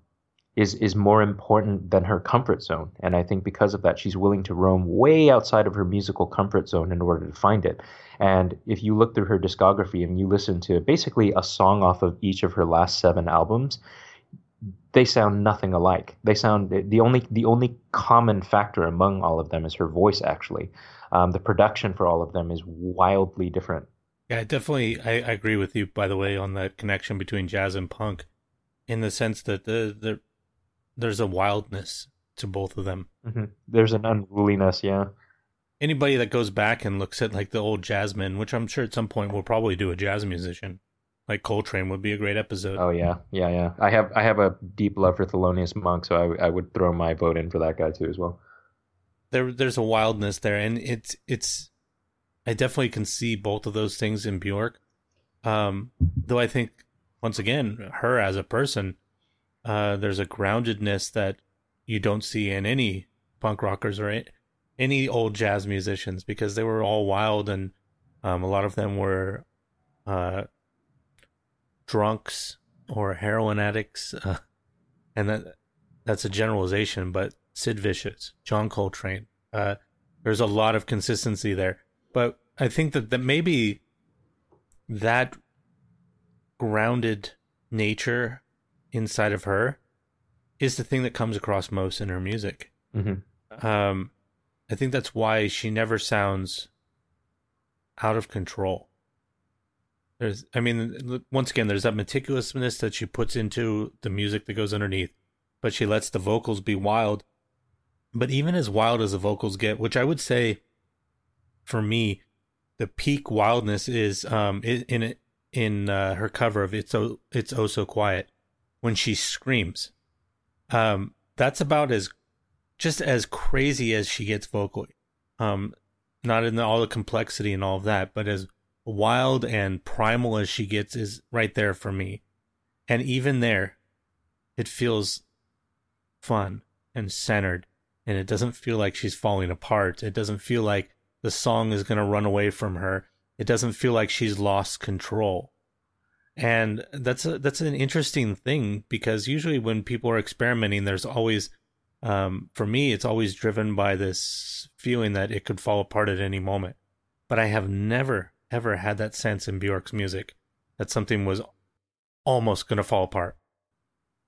is is more important than her comfort zone. And I think because of that, she's willing to roam way outside of her musical comfort zone in order to find it. And if you look through her discography and you listen to basically a song off of each of her last seven albums, they sound nothing alike. They sound the only the only common factor among all of them is her voice. Actually, um, the production for all of them is wildly different. Yeah, definitely. I, I, agree with you. By the way, on that connection between jazz and punk, in the sense that the, the there's a wildness to both of them. Mm-hmm. There's an unruliness. Yeah. Anybody that goes back and looks at like the old jazzmen, which I'm sure at some point we'll probably do a jazz musician, like Coltrane would be a great episode. Oh yeah, yeah, yeah. I have I have a deep love for Thelonious Monk, so I I would throw my vote in for that guy too as well. There there's a wildness there, and it's it's I definitely can see both of those things in Bjork. Um, though I think once again, her as a person, uh, there's a groundedness that you don't see in any punk rockers or any old jazz musicians because they were all wild and um, a lot of them were uh, drunks or heroin addicts, uh, and that that's a generalization. But Sid Vicious, John Coltrane, uh, there's a lot of consistency there. But I think that, that maybe that grounded nature inside of her is the thing that comes across most in her music. Mm-hmm. Um, I think that's why she never sounds out of control. There's, I mean, once again, there's that meticulousness that she puts into the music that goes underneath, but she lets the vocals be wild. But even as wild as the vocals get, which I would say for me, the peak wildness is um in in uh, her cover of "It's Oh It's Oh So Quiet" when she screams. Um, that's about as just as crazy as she gets vocally. Um, not in the, all the complexity and all of that, but as wild and primal as she gets is right there for me. And even there, it feels fun and centered, and it doesn't feel like she's falling apart. It doesn't feel like the song is going to run away from her. It doesn't feel like she's lost control. And that's a, that's an interesting thing because usually when people are experimenting, there's always, um, for me, it's always driven by this feeling that it could fall apart at any moment. But I have never ever had that sense in Bjork's music that something was almost going to fall apart.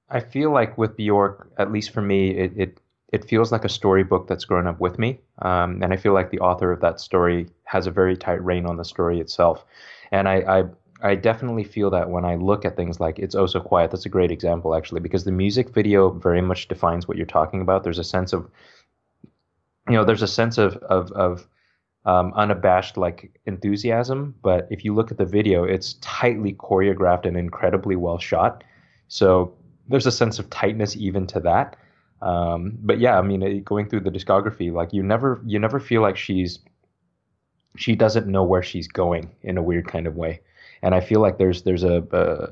I feel like with Bjork, at least for me, it, it it feels like a storybook that's grown up with me. Um, and I feel like the author of that story has a very tight rein on the story itself. And I, I, I definitely feel that when I look at things like It's Oh So Quiet, that's a great example actually, because the music video very much defines what you're talking about. There's a sense of, you know, there's a sense of, of, of um, unabashed like enthusiasm. But if you look at the video, it's tightly choreographed and incredibly well shot. So there's a sense of tightness even to that. Um, but yeah, I mean, going through the discography, like you never you never feel like she's she doesn't know where she's going in a weird kind of way. And I feel like there's there's a uh,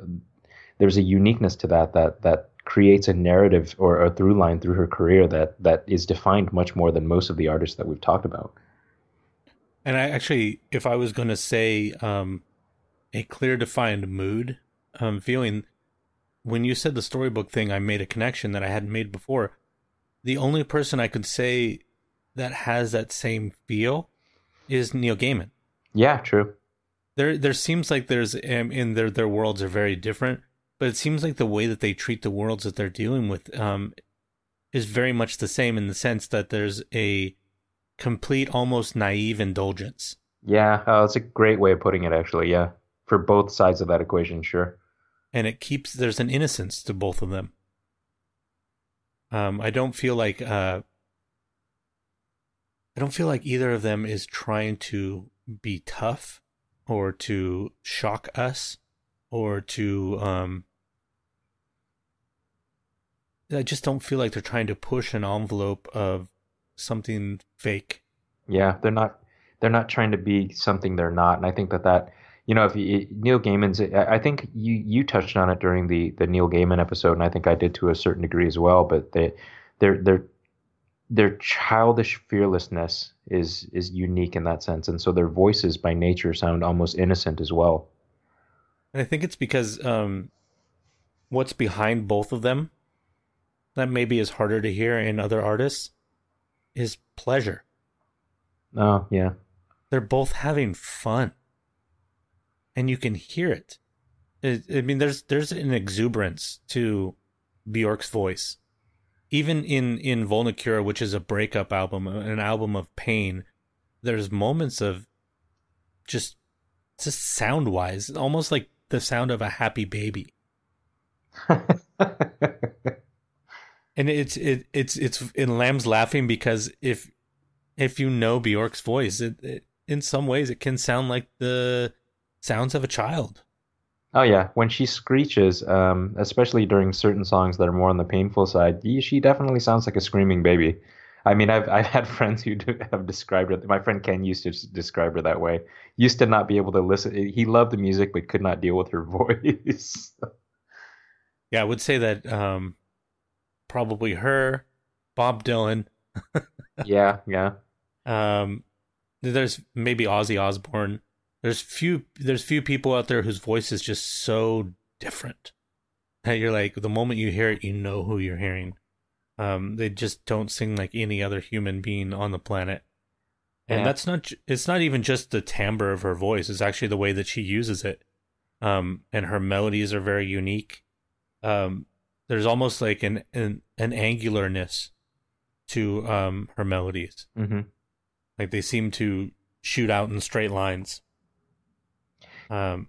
there's a uniqueness to that that that creates a narrative or a through line through her career that that is defined much more than most of the artists that we've talked about. And I actually, if I was going to say um, a clear defined mood, um, feeling, when you said the storybook thing, I made a connection that I hadn't made before the only person I could say that has that same feel is Neil Gaiman. Yeah, true. There, there seems like there's um, in their their worlds are very different, but it seems like the way that they treat the worlds that they're dealing with um, is very much the same in the sense that there's a complete, almost naive indulgence. Yeah, uh, that's a great way of putting it. Actually, yeah, for both sides of that equation, sure. And it keeps there's an innocence to both of them. Um, I don't feel like uh, I don't feel like either of them is trying to be tough or to shock us or to um, I just don't feel like they're trying to push an envelope of something fake. Yeah, they're not they're not trying to be something they're not, and I think that that you know, if you, Neil Gaiman's, I think you you touched on it during the the Neil Gaiman episode, and I think I did to a certain degree as well. But they, their their their childish fearlessness is is unique in that sense, and so their voices by nature sound almost innocent as well. And I think it's because um, what's behind both of them that maybe is harder to hear in other artists is pleasure. Oh yeah, they're both having fun and you can hear it. it. I mean, there's there's an exuberance to Bjork's voice, even in in Vulnicura, which is a breakup album, an album of pain. There's moments of just just sound wise, almost like the sound of a happy baby. and it's it it's it's in Lam's laughing because if if you know Bjork's voice, it, it in some ways it can sound like the sounds of a child. Oh yeah, when she screeches, um, especially during certain songs that are more on the painful side, she definitely sounds like a screaming baby. I mean, I've I've had friends who have described her. My friend Ken used to describe her that way. Used to not be able to listen. He loved the music, but could not deal with her voice. yeah, I would say that um, probably her, Bob Dylan. yeah, yeah. Um, there's maybe Ozzy Osbourne. There's few there's few people out there whose voice is just so different that you're like the moment you hear it, you know who you're hearing. Um, they just don't sing like any other human being on the planet. And yeah. that's not it's not even just the timbre of her voice, it's actually the way that she uses it. Um, and her melodies are very unique. Um, there's almost like an an, an angularness to um her melodies. Mm-hmm. Like they seem to shoot out in straight lines. Um,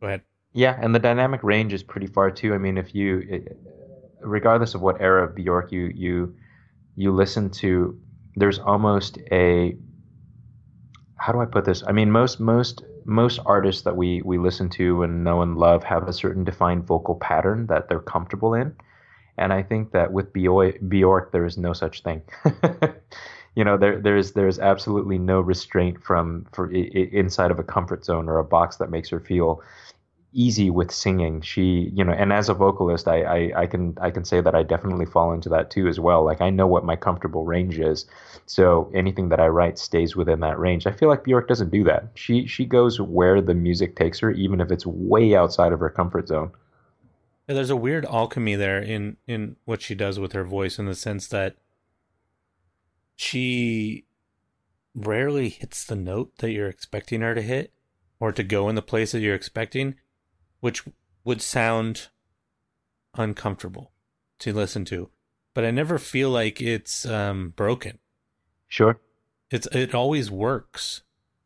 go ahead. Yeah, and the dynamic range is pretty far too. I mean, if you, regardless of what era of Bjork you you you listen to, there's almost a how do I put this? I mean, most most most artists that we we listen to and know and love have a certain defined vocal pattern that they're comfortable in, and I think that with Bjork, there is no such thing. you know there there's there's absolutely no restraint from for inside of a comfort zone or a box that makes her feel easy with singing. She you know and as a vocalist I, I i can i can say that i definitely fall into that too as well. Like i know what my comfortable range is. So anything that i write stays within that range. I feel like bjork doesn't do that. She she goes where the music takes her even if it's way outside of her comfort zone. Yeah, there's a weird alchemy there in in what she does with her voice in the sense that she rarely hits the note that you're expecting her to hit or to go in the place that you're expecting, which would sound uncomfortable to listen to. But I never feel like it's um, broken. Sure. It's it always works.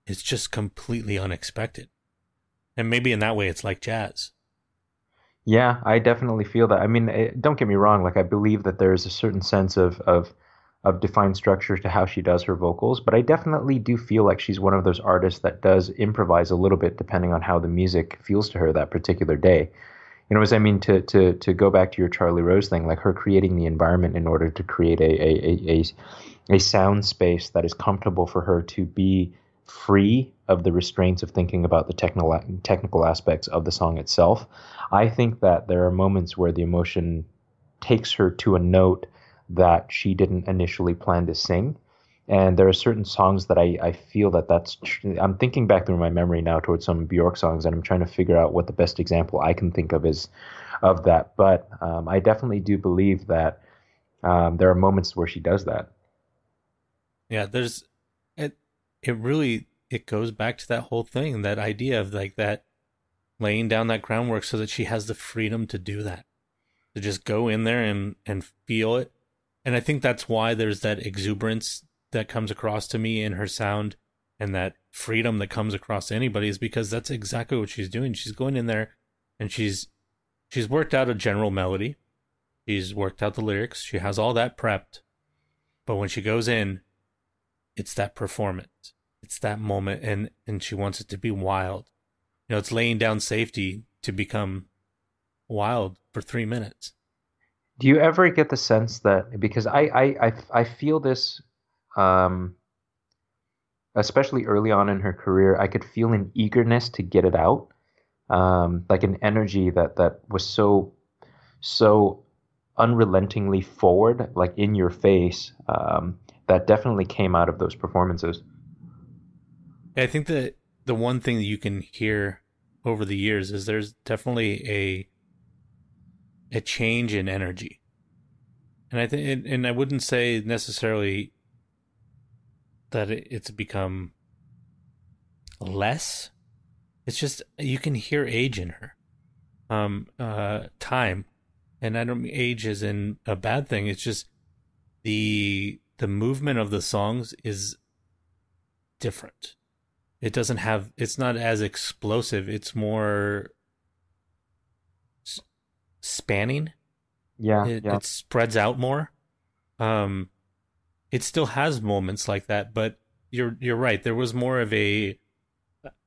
It's just completely unexpected. And maybe in that way it's like jazz. Yeah, I definitely feel that. I mean, it, don't get me wrong, like I believe that there's a certain sense of of of defined structure to how she does her vocals, but I definitely do feel like she's one of those artists that does improvise a little bit depending on how the music feels to her that particular day. You know, as I mean to to to go back to your Charlie Rose thing, like her creating the environment in order to create a a a, a, sound space that is comfortable for her to be free of the restraints of thinking about the technical technical aspects of the song itself. I think that there are moments where the emotion takes her to a note that she didn't initially plan to sing. And there are certain songs that I, I feel that that's. Tr- I'm thinking back through my memory now towards some Bjork songs, and I'm trying to figure out what the best example I can think of is of that. But um, I definitely do believe that um, there are moments where she does that. Yeah, there's it. It really it goes back to that whole thing, that idea of like that laying down that groundwork so that she has the freedom to do that, to just go in there and and feel it and I think that's why there's that exuberance that comes across to me in her sound and that freedom that comes across to anybody is because that's exactly what she's doing. She's going in there and she's she's worked out a general melody. She's worked out the lyrics. She has all that prepped. But when she goes in, it's that performance. It's that moment and and she wants it to be wild. You know, it's laying down safety to become wild for 3 minutes. Do you ever get the sense that because I I I, I feel this um especially early on in her career, I could feel an eagerness to get it out, um, like an energy that that was so so unrelentingly forward, like in your face. Um, that definitely came out of those performances. I think that the one thing that you can hear over the years is there's definitely a a change in energy, and I think, and I wouldn't say necessarily that it's become less. It's just you can hear age in her, um, uh, time, and I don't mean age is in a bad thing. It's just the the movement of the songs is different. It doesn't have it's not as explosive. It's more spanning. Yeah, it, yeah. it spreads out more. Um it still has moments like that, but you're you're right. There was more of a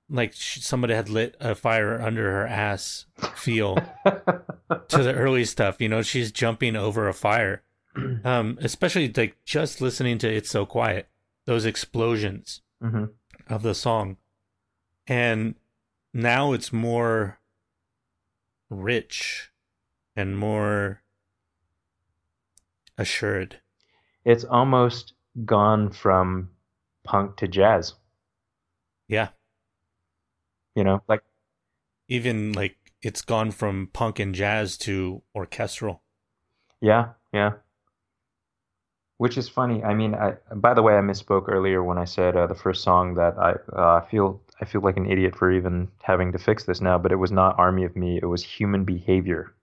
like somebody had lit a fire under her ass feel to the early stuff. You know, she's jumping over a fire um, especially like just listening to "It's So Quiet," those explosions mm-hmm. of the song, and now it's more rich and more assured. It's almost gone from punk to jazz. Yeah, you know, like even like it's gone from punk and jazz to orchestral. Yeah, yeah which is funny. I mean, I, by the way, I misspoke earlier when I said uh, the first song that I uh, feel I feel like an idiot for even having to fix this now, but it was not Army of Me. It was Human Behavior,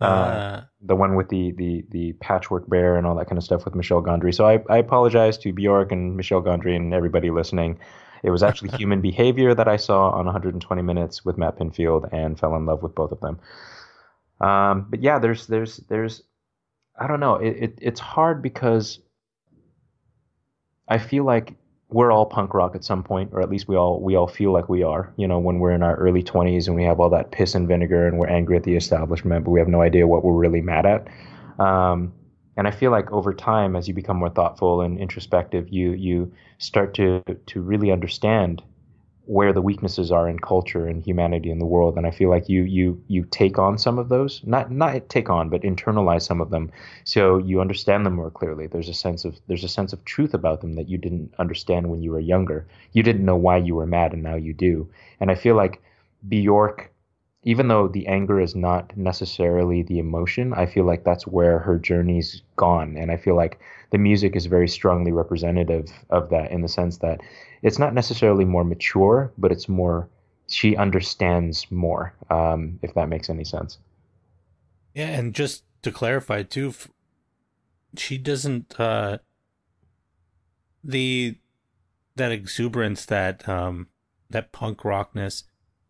uh, uh, the one with the, the the patchwork bear and all that kind of stuff with Michel Gondry. So I, I apologize to Bjork and Michel Gondry and everybody listening. It was actually Human Behavior that I saw on 120 Minutes with Matt Pinfield and fell in love with both of them. Um, but yeah, there's there's there's I don't know. It, it it's hard because I feel like we're all punk rock at some point, or at least we all we all feel like we are. You know, when we're in our early twenties and we have all that piss and vinegar and we're angry at the establishment, but we have no idea what we're really mad at. Um, and I feel like over time, as you become more thoughtful and introspective, you you start to to really understand where the weaknesses are in culture and humanity in the world and i feel like you you you take on some of those not not take on but internalize some of them so you understand them more clearly. There's a sense of there's a sense of truth about them that you didn't understand when you were younger. You didn't know why you were mad and now you do. And i feel like bjork even though the anger is not necessarily the emotion i feel like that's where her journey's gone and i feel like the music is very strongly representative of that in the sense that it's not necessarily more mature, but it's more she understands more. Um, if that makes any sense. Yeah, and just to clarify too, she doesn't uh, the that exuberance that um, that punk rockness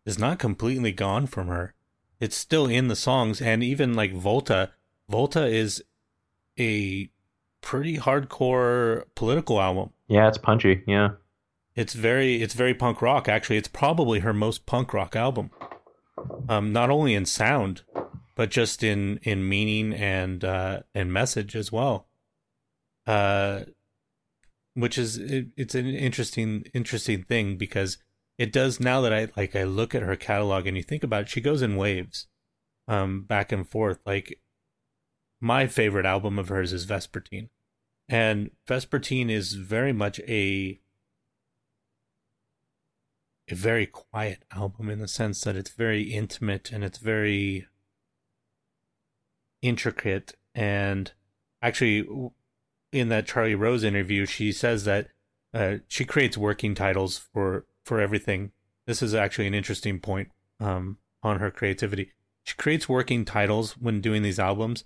is not completely gone from her. It's still in the songs, and even like Volta, Volta is a pretty hardcore political album. Yeah, it's punchy. Yeah. It's very it's very punk rock actually. It's probably her most punk rock album. Um, not only in sound, but just in in meaning and uh, and message as well. Uh, which is it, it's an interesting interesting thing because it does now that I like I look at her catalog and you think about it, she goes in waves, um, back and forth. Like my favorite album of hers is Vespertine, and Vespertine is very much a a very quiet album in the sense that it's very intimate and it's very intricate and actually in that Charlie Rose interview she says that uh, she creates working titles for for everything this is actually an interesting point um, on her creativity she creates working titles when doing these albums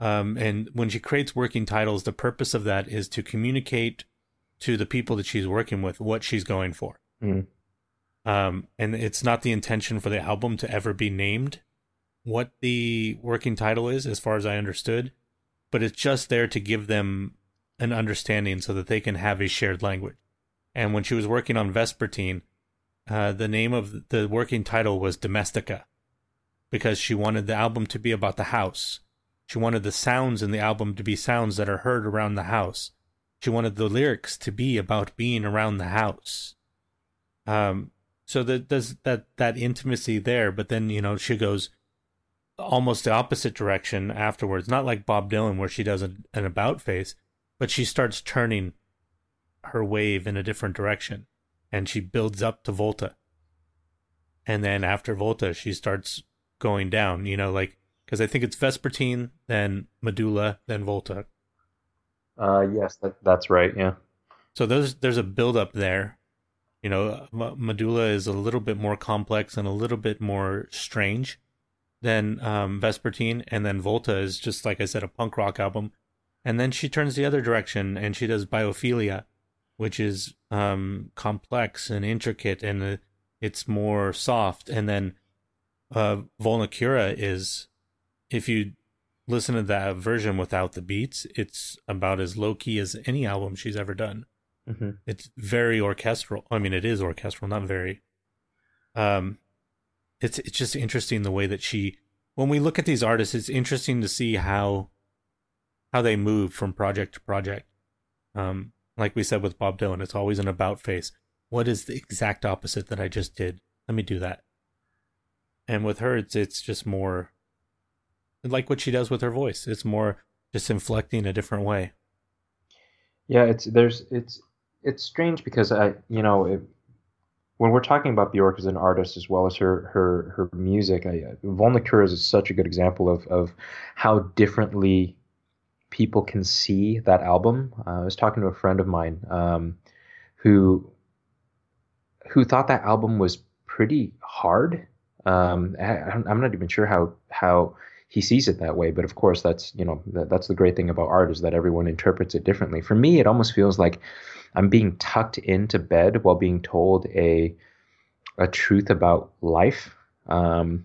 um, and when she creates working titles the purpose of that is to communicate to the people that she's working with what she's going for mm. Um, and it's not the intention for the album to ever be named what the working title is, as far as I understood, but it's just there to give them an understanding so that they can have a shared language. And when she was working on Vespertine, uh, the name of the working title was Domestica because she wanted the album to be about the house. She wanted the sounds in the album to be sounds that are heard around the house. She wanted the lyrics to be about being around the house. Um, so that there's that that intimacy there, but then you know she goes almost the opposite direction afterwards. Not like Bob Dylan where she does an, an about face, but she starts turning her wave in a different direction, and she builds up to Volta, and then after Volta she starts going down. You know, like because I think it's Vespertine, then Medulla, then Volta. Uh, yes, that, that's right. Yeah. So there's there's a build up there. You know, Medulla is a little bit more complex and a little bit more strange than um, Vespertine, and then Volta is just like I said, a punk rock album. And then she turns the other direction and she does Biophilia, which is um, complex and intricate, and uh, it's more soft. And then uh, Vulnicura is, if you listen to that version without the beats, it's about as low key as any album she's ever done. Mm-hmm. It's very orchestral. I mean, it is orchestral, not very. Um, it's it's just interesting the way that she. When we look at these artists, it's interesting to see how how they move from project to project. Um, like we said with Bob Dylan, it's always an about face. What is the exact opposite that I just did? Let me do that. And with her, it's it's just more like what she does with her voice. It's more just inflecting a different way. Yeah, it's there's it's it's strange because I you know it, when we're talking about Bjork as an artist as well as her her her music, I, Vulnicura is such a good example of of how differently people can see that album. Uh, I was talking to a friend of mine um, who who thought that album was pretty hard. Um, I, I'm not even sure how how he sees it that way. But of course, that's you know that, that's the great thing about art is that everyone interprets it differently. For me, it almost feels like I'm being tucked into bed while being told a a truth about life. Um,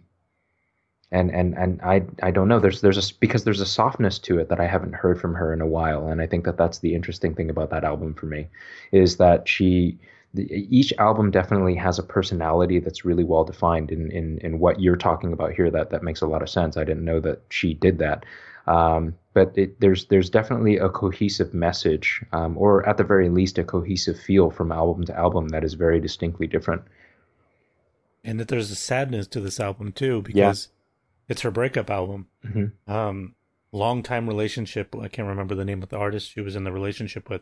and and and I I don't know. There's there's a because there's a softness to it that I haven't heard from her in a while, and I think that that's the interesting thing about that album for me, is that she the, each album definitely has a personality that's really well defined in, in in what you're talking about here. That that makes a lot of sense. I didn't know that she did that. Um, but it, there's there's definitely a cohesive message, um, or at the very least, a cohesive feel from album to album that is very distinctly different. And that there's a sadness to this album too, because. It's her breakup album. Mm-hmm. Um, long time relationship. I can't remember the name of the artist she was in the relationship with.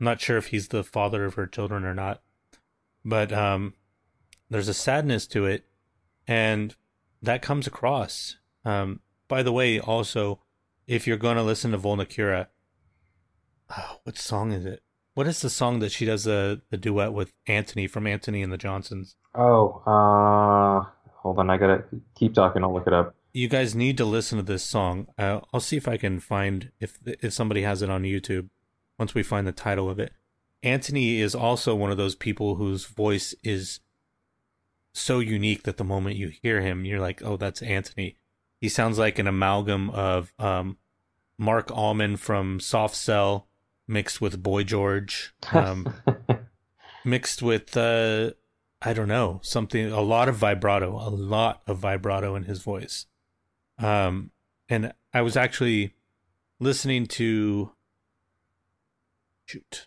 I'm not sure if he's the father of her children or not but um, there's a sadness to it, and that comes across. Um, by the way, also, if you're going to listen to Vulnicura, oh, what song is it? What is the song that she does the the duet with Antony from Antony and the Johnsons? Oh, uh, hold on, I gotta keep talking. I'll look it up. You guys need to listen to this song. Uh, I'll see if I can find if if somebody has it on YouTube. Once we find the title of it, Antony is also one of those people whose voice is so unique that the moment you hear him, you're like, oh, that's Antony." He sounds like an amalgam of um, Marc Almond from Soft Cell mixed with Boy George, um, mixed with, uh, I don't know, something, a lot of vibrato, a lot of vibrato in his voice. Um, and I was actually listening to, shoot,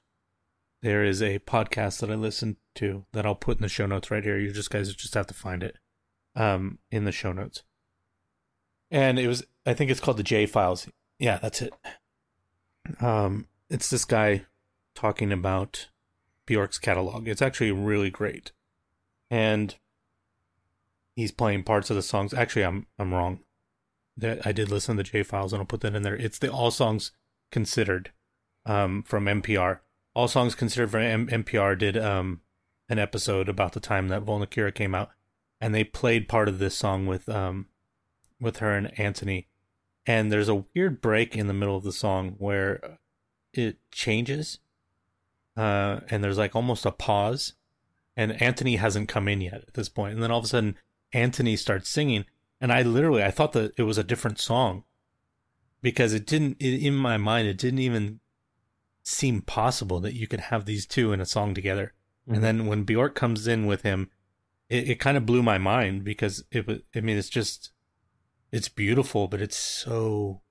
there is a podcast that I listen to that I'll put in the show notes right here. You just guys just have to find it um, in the show notes. And it was, I think it's called the J Files. Yeah, that's it. Um, it's this guy talking about Bjork's catalog. It's actually really great, and he's playing parts of the songs. Actually, I'm I'm wrong. That I did listen to the J Files, and I'll put that in there. It's the All Songs Considered um, from NPR all Songs Considered from M- NPR did um, an episode about the time that Vulnicura came out, and they played part of this song with um, with her and Antony. And there's a weird break in the middle of the song where it changes, uh, and there's like almost a pause, and Antony hasn't come in yet at this point, and then all of a sudden Antony starts singing, and I literally I thought that it was a different song because it didn't it, in my mind it didn't even seem possible that you could have these two in a song together. Mm-hmm. And then when Bjork comes in with him, it, it kind of blew my mind because it was, I mean, it's just, it's beautiful, but it's so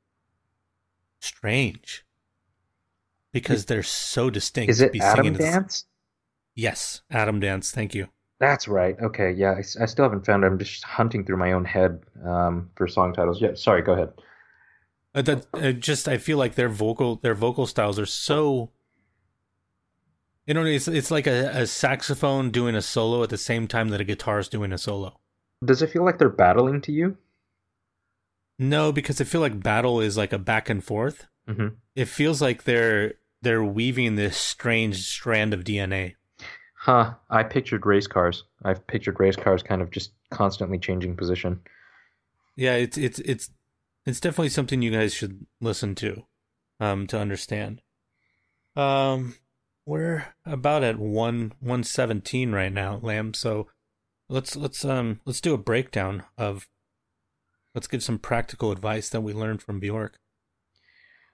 strange. because they're so distinct. Is it singing Dance? Yes, Atom Dance. Thank you. That's right. Okay, yeah, I still haven't found it. I'm just hunting through my own head um, for song titles. Yeah, sorry, go ahead. Uh, that uh, just I feel like their vocal their vocal styles are so. You know, it's it's like a, a saxophone doing a solo at the same time that a guitar is doing a solo. Does it feel like they're battling to you? No, because I feel like battle is like a back and forth. hmm It feels like they're they're weaving this strange strand of DNA. Huh. I pictured race cars. I've pictured race cars kind of just constantly changing position. Yeah, it's it's it's it's definitely something you guys should listen to, um, to understand. Um, we're about at one one seventeen right now, Lam. So let's let's um let's do a breakdown of. Let's give some practical advice that we learned from Bjork.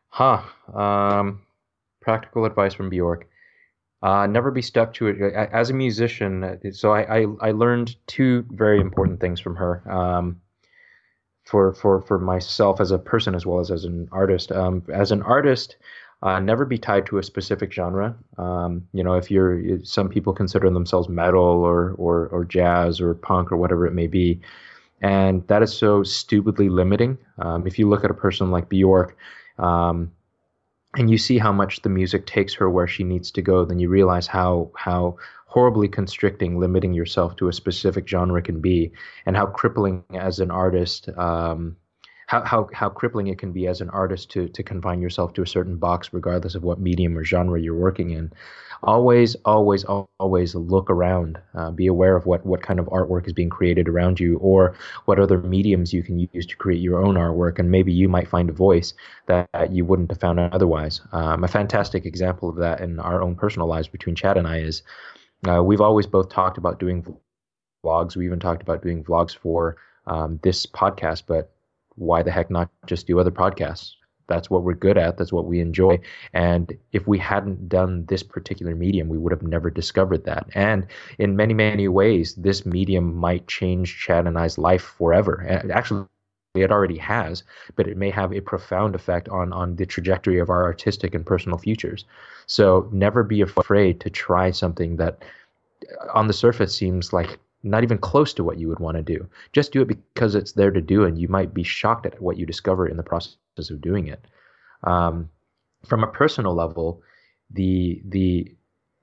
Huh. Um, practical advice from Bjork. Uh, never be stuck to it. As a musician, uh, so I, I, I learned two very important things from her. Um, for, for, for myself as a person as well as as an artist. Um, as an artist, uh, never be tied to a specific genre. Um, you know, if you're, some people consider themselves metal or, or, or jazz or punk or whatever it may be. And that is so stupidly limiting. Um, if you look at a person like Bjork, um, and you see how much the music takes her where she needs to go, then you realize how how horribly constricting limiting yourself to a specific genre can be, and how crippling as an artist, um, how, how how crippling it can be as an artist to to confine yourself to a certain box, regardless of what medium or genre you're working in. Always, always, always look around. Uh, be aware of what what kind of artwork is being created around you, or what other mediums you can use to create your own artwork, and maybe you might find a voice that you wouldn't have found otherwise. Um, a fantastic example of that in our own personal lives between Chad and I is uh, we've always both talked about doing vlogs. We even talked about doing vlogs for um, this podcast, but why the heck not just do other podcasts? That's what we're good at. That's what we enjoy. And if we hadn't done this particular medium, we would have never discovered that. And in many, many ways, this medium might change Chad and I's life forever. And actually, it already has, but it may have a profound effect on on the trajectory of our artistic and personal futures. So never be afraid to try something that uh, on the surface seems like not even close to what you would want to do. Just do it because it's there to do, and you might be shocked at what you discover in the process of doing it. Um, from a personal level, the the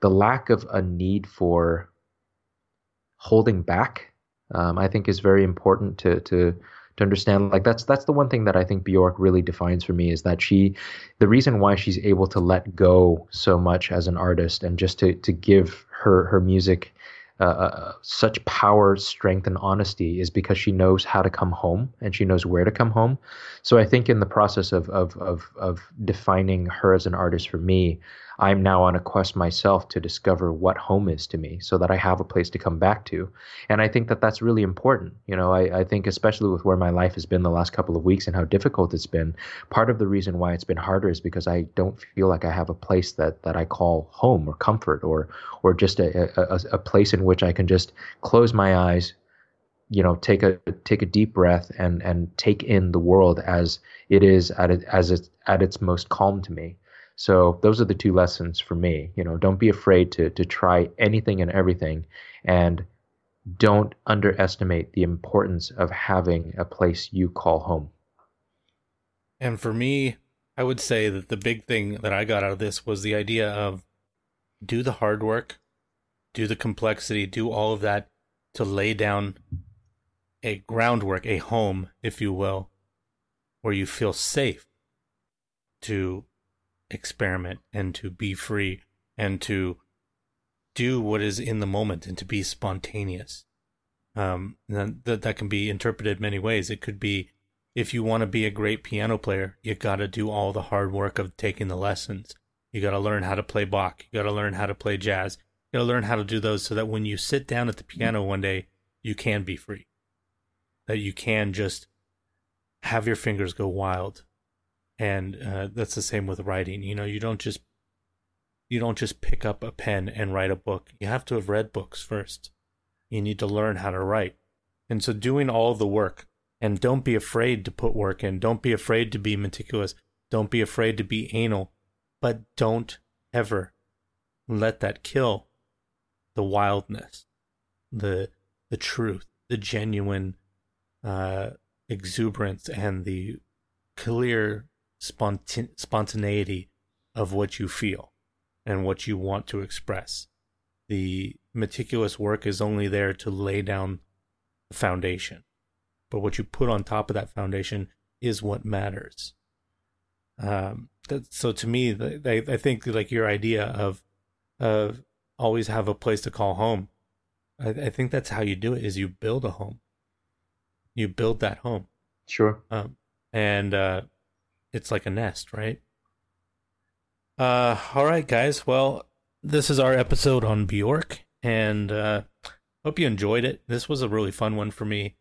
the lack of a need for holding back, um, I think, is very important to to to understand. Like that's that's the one thing that I think Bjork really defines for me is that she, the reason why she's able to let go so much as an artist and just to to give her her music uh, such power, strength, and honesty is because she knows how to come home and she knows where to come home. So I think in the process of of of, of defining her as an artist for me, I'm now on a quest myself to discover what home is to me, so that I have a place to come back to. And I think that that's really important. You know, I, I think especially with where my life has been the last couple of weeks and how difficult it's been. Part of the reason why it's been harder is because I don't feel like I have a place that that I call home or comfort or or just a, a, a place in which I can just close my eyes, you know, take a take a deep breath and and take in the world as it is at it as it's at its most calm to me. So those are the two lessons for me. You know, don't be afraid to to try anything and everything, and don't underestimate the importance of having a place you call home. And for me, I would say that the big thing that I got out of this was the idea of do the hard work, do the complexity, do all of that to lay down a groundwork, a home, if you will, where you feel safe to experiment and to be free and to do what is in the moment and to be spontaneous. Um, that that can be interpreted many ways. It could be if you want to be a great piano player, you got to do all the hard work of taking the lessons. You got to learn how to play Bach. You got to learn how to play jazz. You got to learn how to do those so that when you sit down at the piano one day, you can be free. That you can just have your fingers go wild. And uh, that's the same with writing. You know, you don't just you don't just pick up a pen and write a book. You have to have read books first. You need to learn how to write. And so doing all the work and don't be afraid to put work in. Don't be afraid to be meticulous. Don't be afraid to be anal but don't ever let that kill the wildness, the the truth, the genuine uh, exuberance, and the clear spontan- spontaneity of what you feel and what you want to express. The meticulous work is only there to lay down the foundation, but what you put on top of that foundation is what matters. Um, that, so to me, I, I think like your idea of of always have a place to call home. I, I think that's how you do it. Is you build a home. You build that home. Sure. Um, and uh, it's like a nest, right? Uh, all right, guys. Well, this is our episode on Bjork, and uh, hope you enjoyed it. This was a really fun one for me.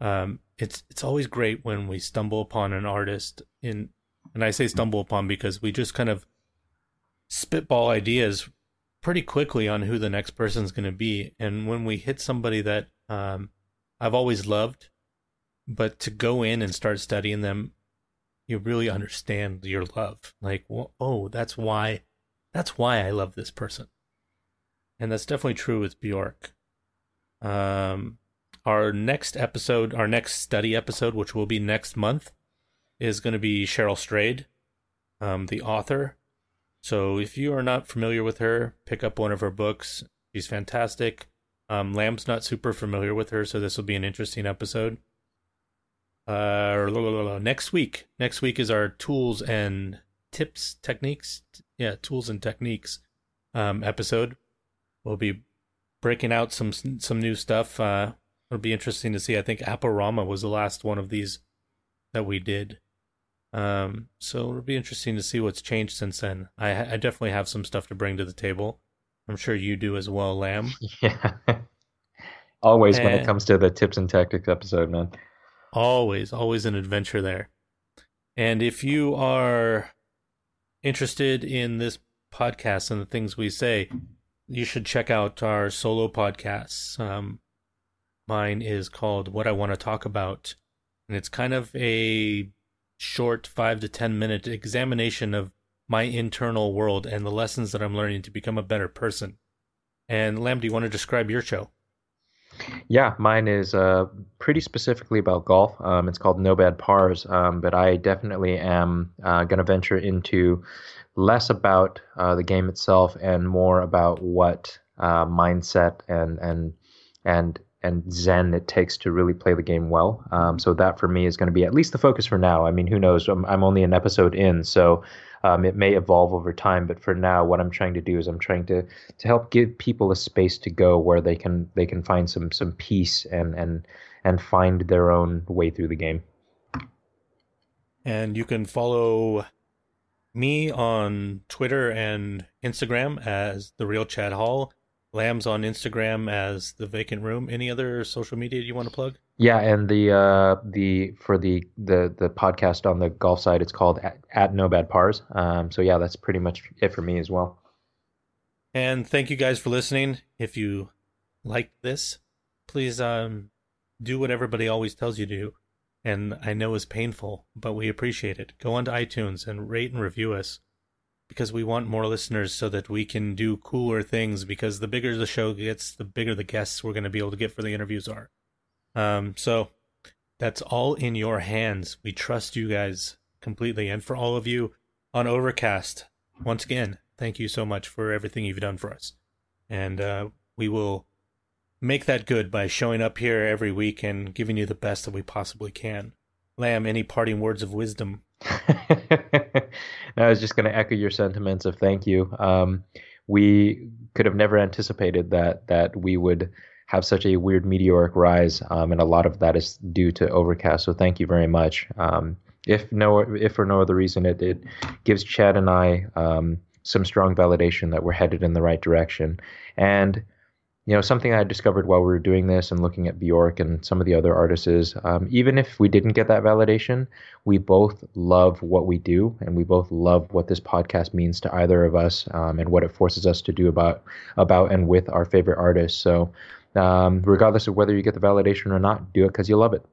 Um, it's it's always great when we stumble upon an artist in, and I say stumble upon because we just kind of spitball ideas pretty quickly on who the next person's going to be, and when we hit somebody that um, I've always loved, but to go in and start studying them you really understand your love. Like, oh, that's why, that's why I love this person, and that's definitely true with Bjork. Um, our next episode, our next study episode, which will be next month, is going to be Cheryl Strayed, um, the author. So if you are not familiar with her, pick up one of her books. She's fantastic. Um, Lam's not super familiar with her, so this will be an interesting episode. Uh, next week. Next week is our tools and tips, techniques. Yeah, tools and techniques um, episode. We'll be breaking out some some new stuff. Uh, it'll be interesting to see. I think Apparama was the last one of these that we did. Um, so it'll be interesting to see what's changed since then. I, I definitely have some stuff to bring to the table. I'm sure you do as well, Lam. Yeah. Always and... when it comes to the tips and tactics episode, man. Always, always an adventure there. And if you are interested in this podcast and the things we say, you should check out our solo podcasts. Um, mine is called What I Want to Talk About, and it's kind of a short five to 10 minute examination of my internal world and the lessons that I'm learning to become a better person. And Lam, do you want to describe your show? Yeah, mine is uh, pretty specifically about golf. Um, it's called No Bad Pars, um, but I definitely am uh, going to venture into less about uh, the game itself and more about what uh, mindset and and and and zen it takes to really play the game well. Um, so that for me is going to be at least the focus for now. I mean, who knows? I'm, I'm only an episode in, so um, it may evolve over time, but for now, what I'm trying to do is I'm trying to to help give people a space to go where they can they can find some some peace and and and find their own way through the game. And you can follow me on Twitter and Instagram as the real Chad Hall. Lam's on Instagram as the vacant room. Any other social media you want to plug? Yeah, and the uh, the for the, the the podcast on the golf side, it's called at, at No Bad Pars. Um, so yeah, that's pretty much it for me as well. And thank you guys for listening. If you like this, please um, do what everybody always tells you to do. And I know is painful, but we appreciate it. Go onto iTunes and rate and review us because we want more listeners so that we can do cooler things. Because the bigger the show gets, the bigger the guests we're going to be able to get for the interviews are. Um, so that's all in your hands. We trust you guys completely. And for all of you on Overcast, once again, thank you so much for everything you've done for us. And uh, we will make that good by showing up here every week and giving you the best that we possibly can. Lam, any parting words of wisdom? I was just going to echo your sentiments of thank you. Um, we could have never anticipated that that we would have such a weird meteoric rise, um, and a lot of that is due to Overcast. So thank you very much. Um, if no, if for no other reason, it, it gives Chad and I um, some strong validation that we're headed in the right direction. And you know, something I discovered while we were doing this and looking at Bjork and some of the other artists is um, even if we didn't get that validation, we both love what we do and we both love what this podcast means to either of us um, and what it forces us to do about about and with our favorite artists. So um, regardless of whether you get the validation or not, do it because you love it.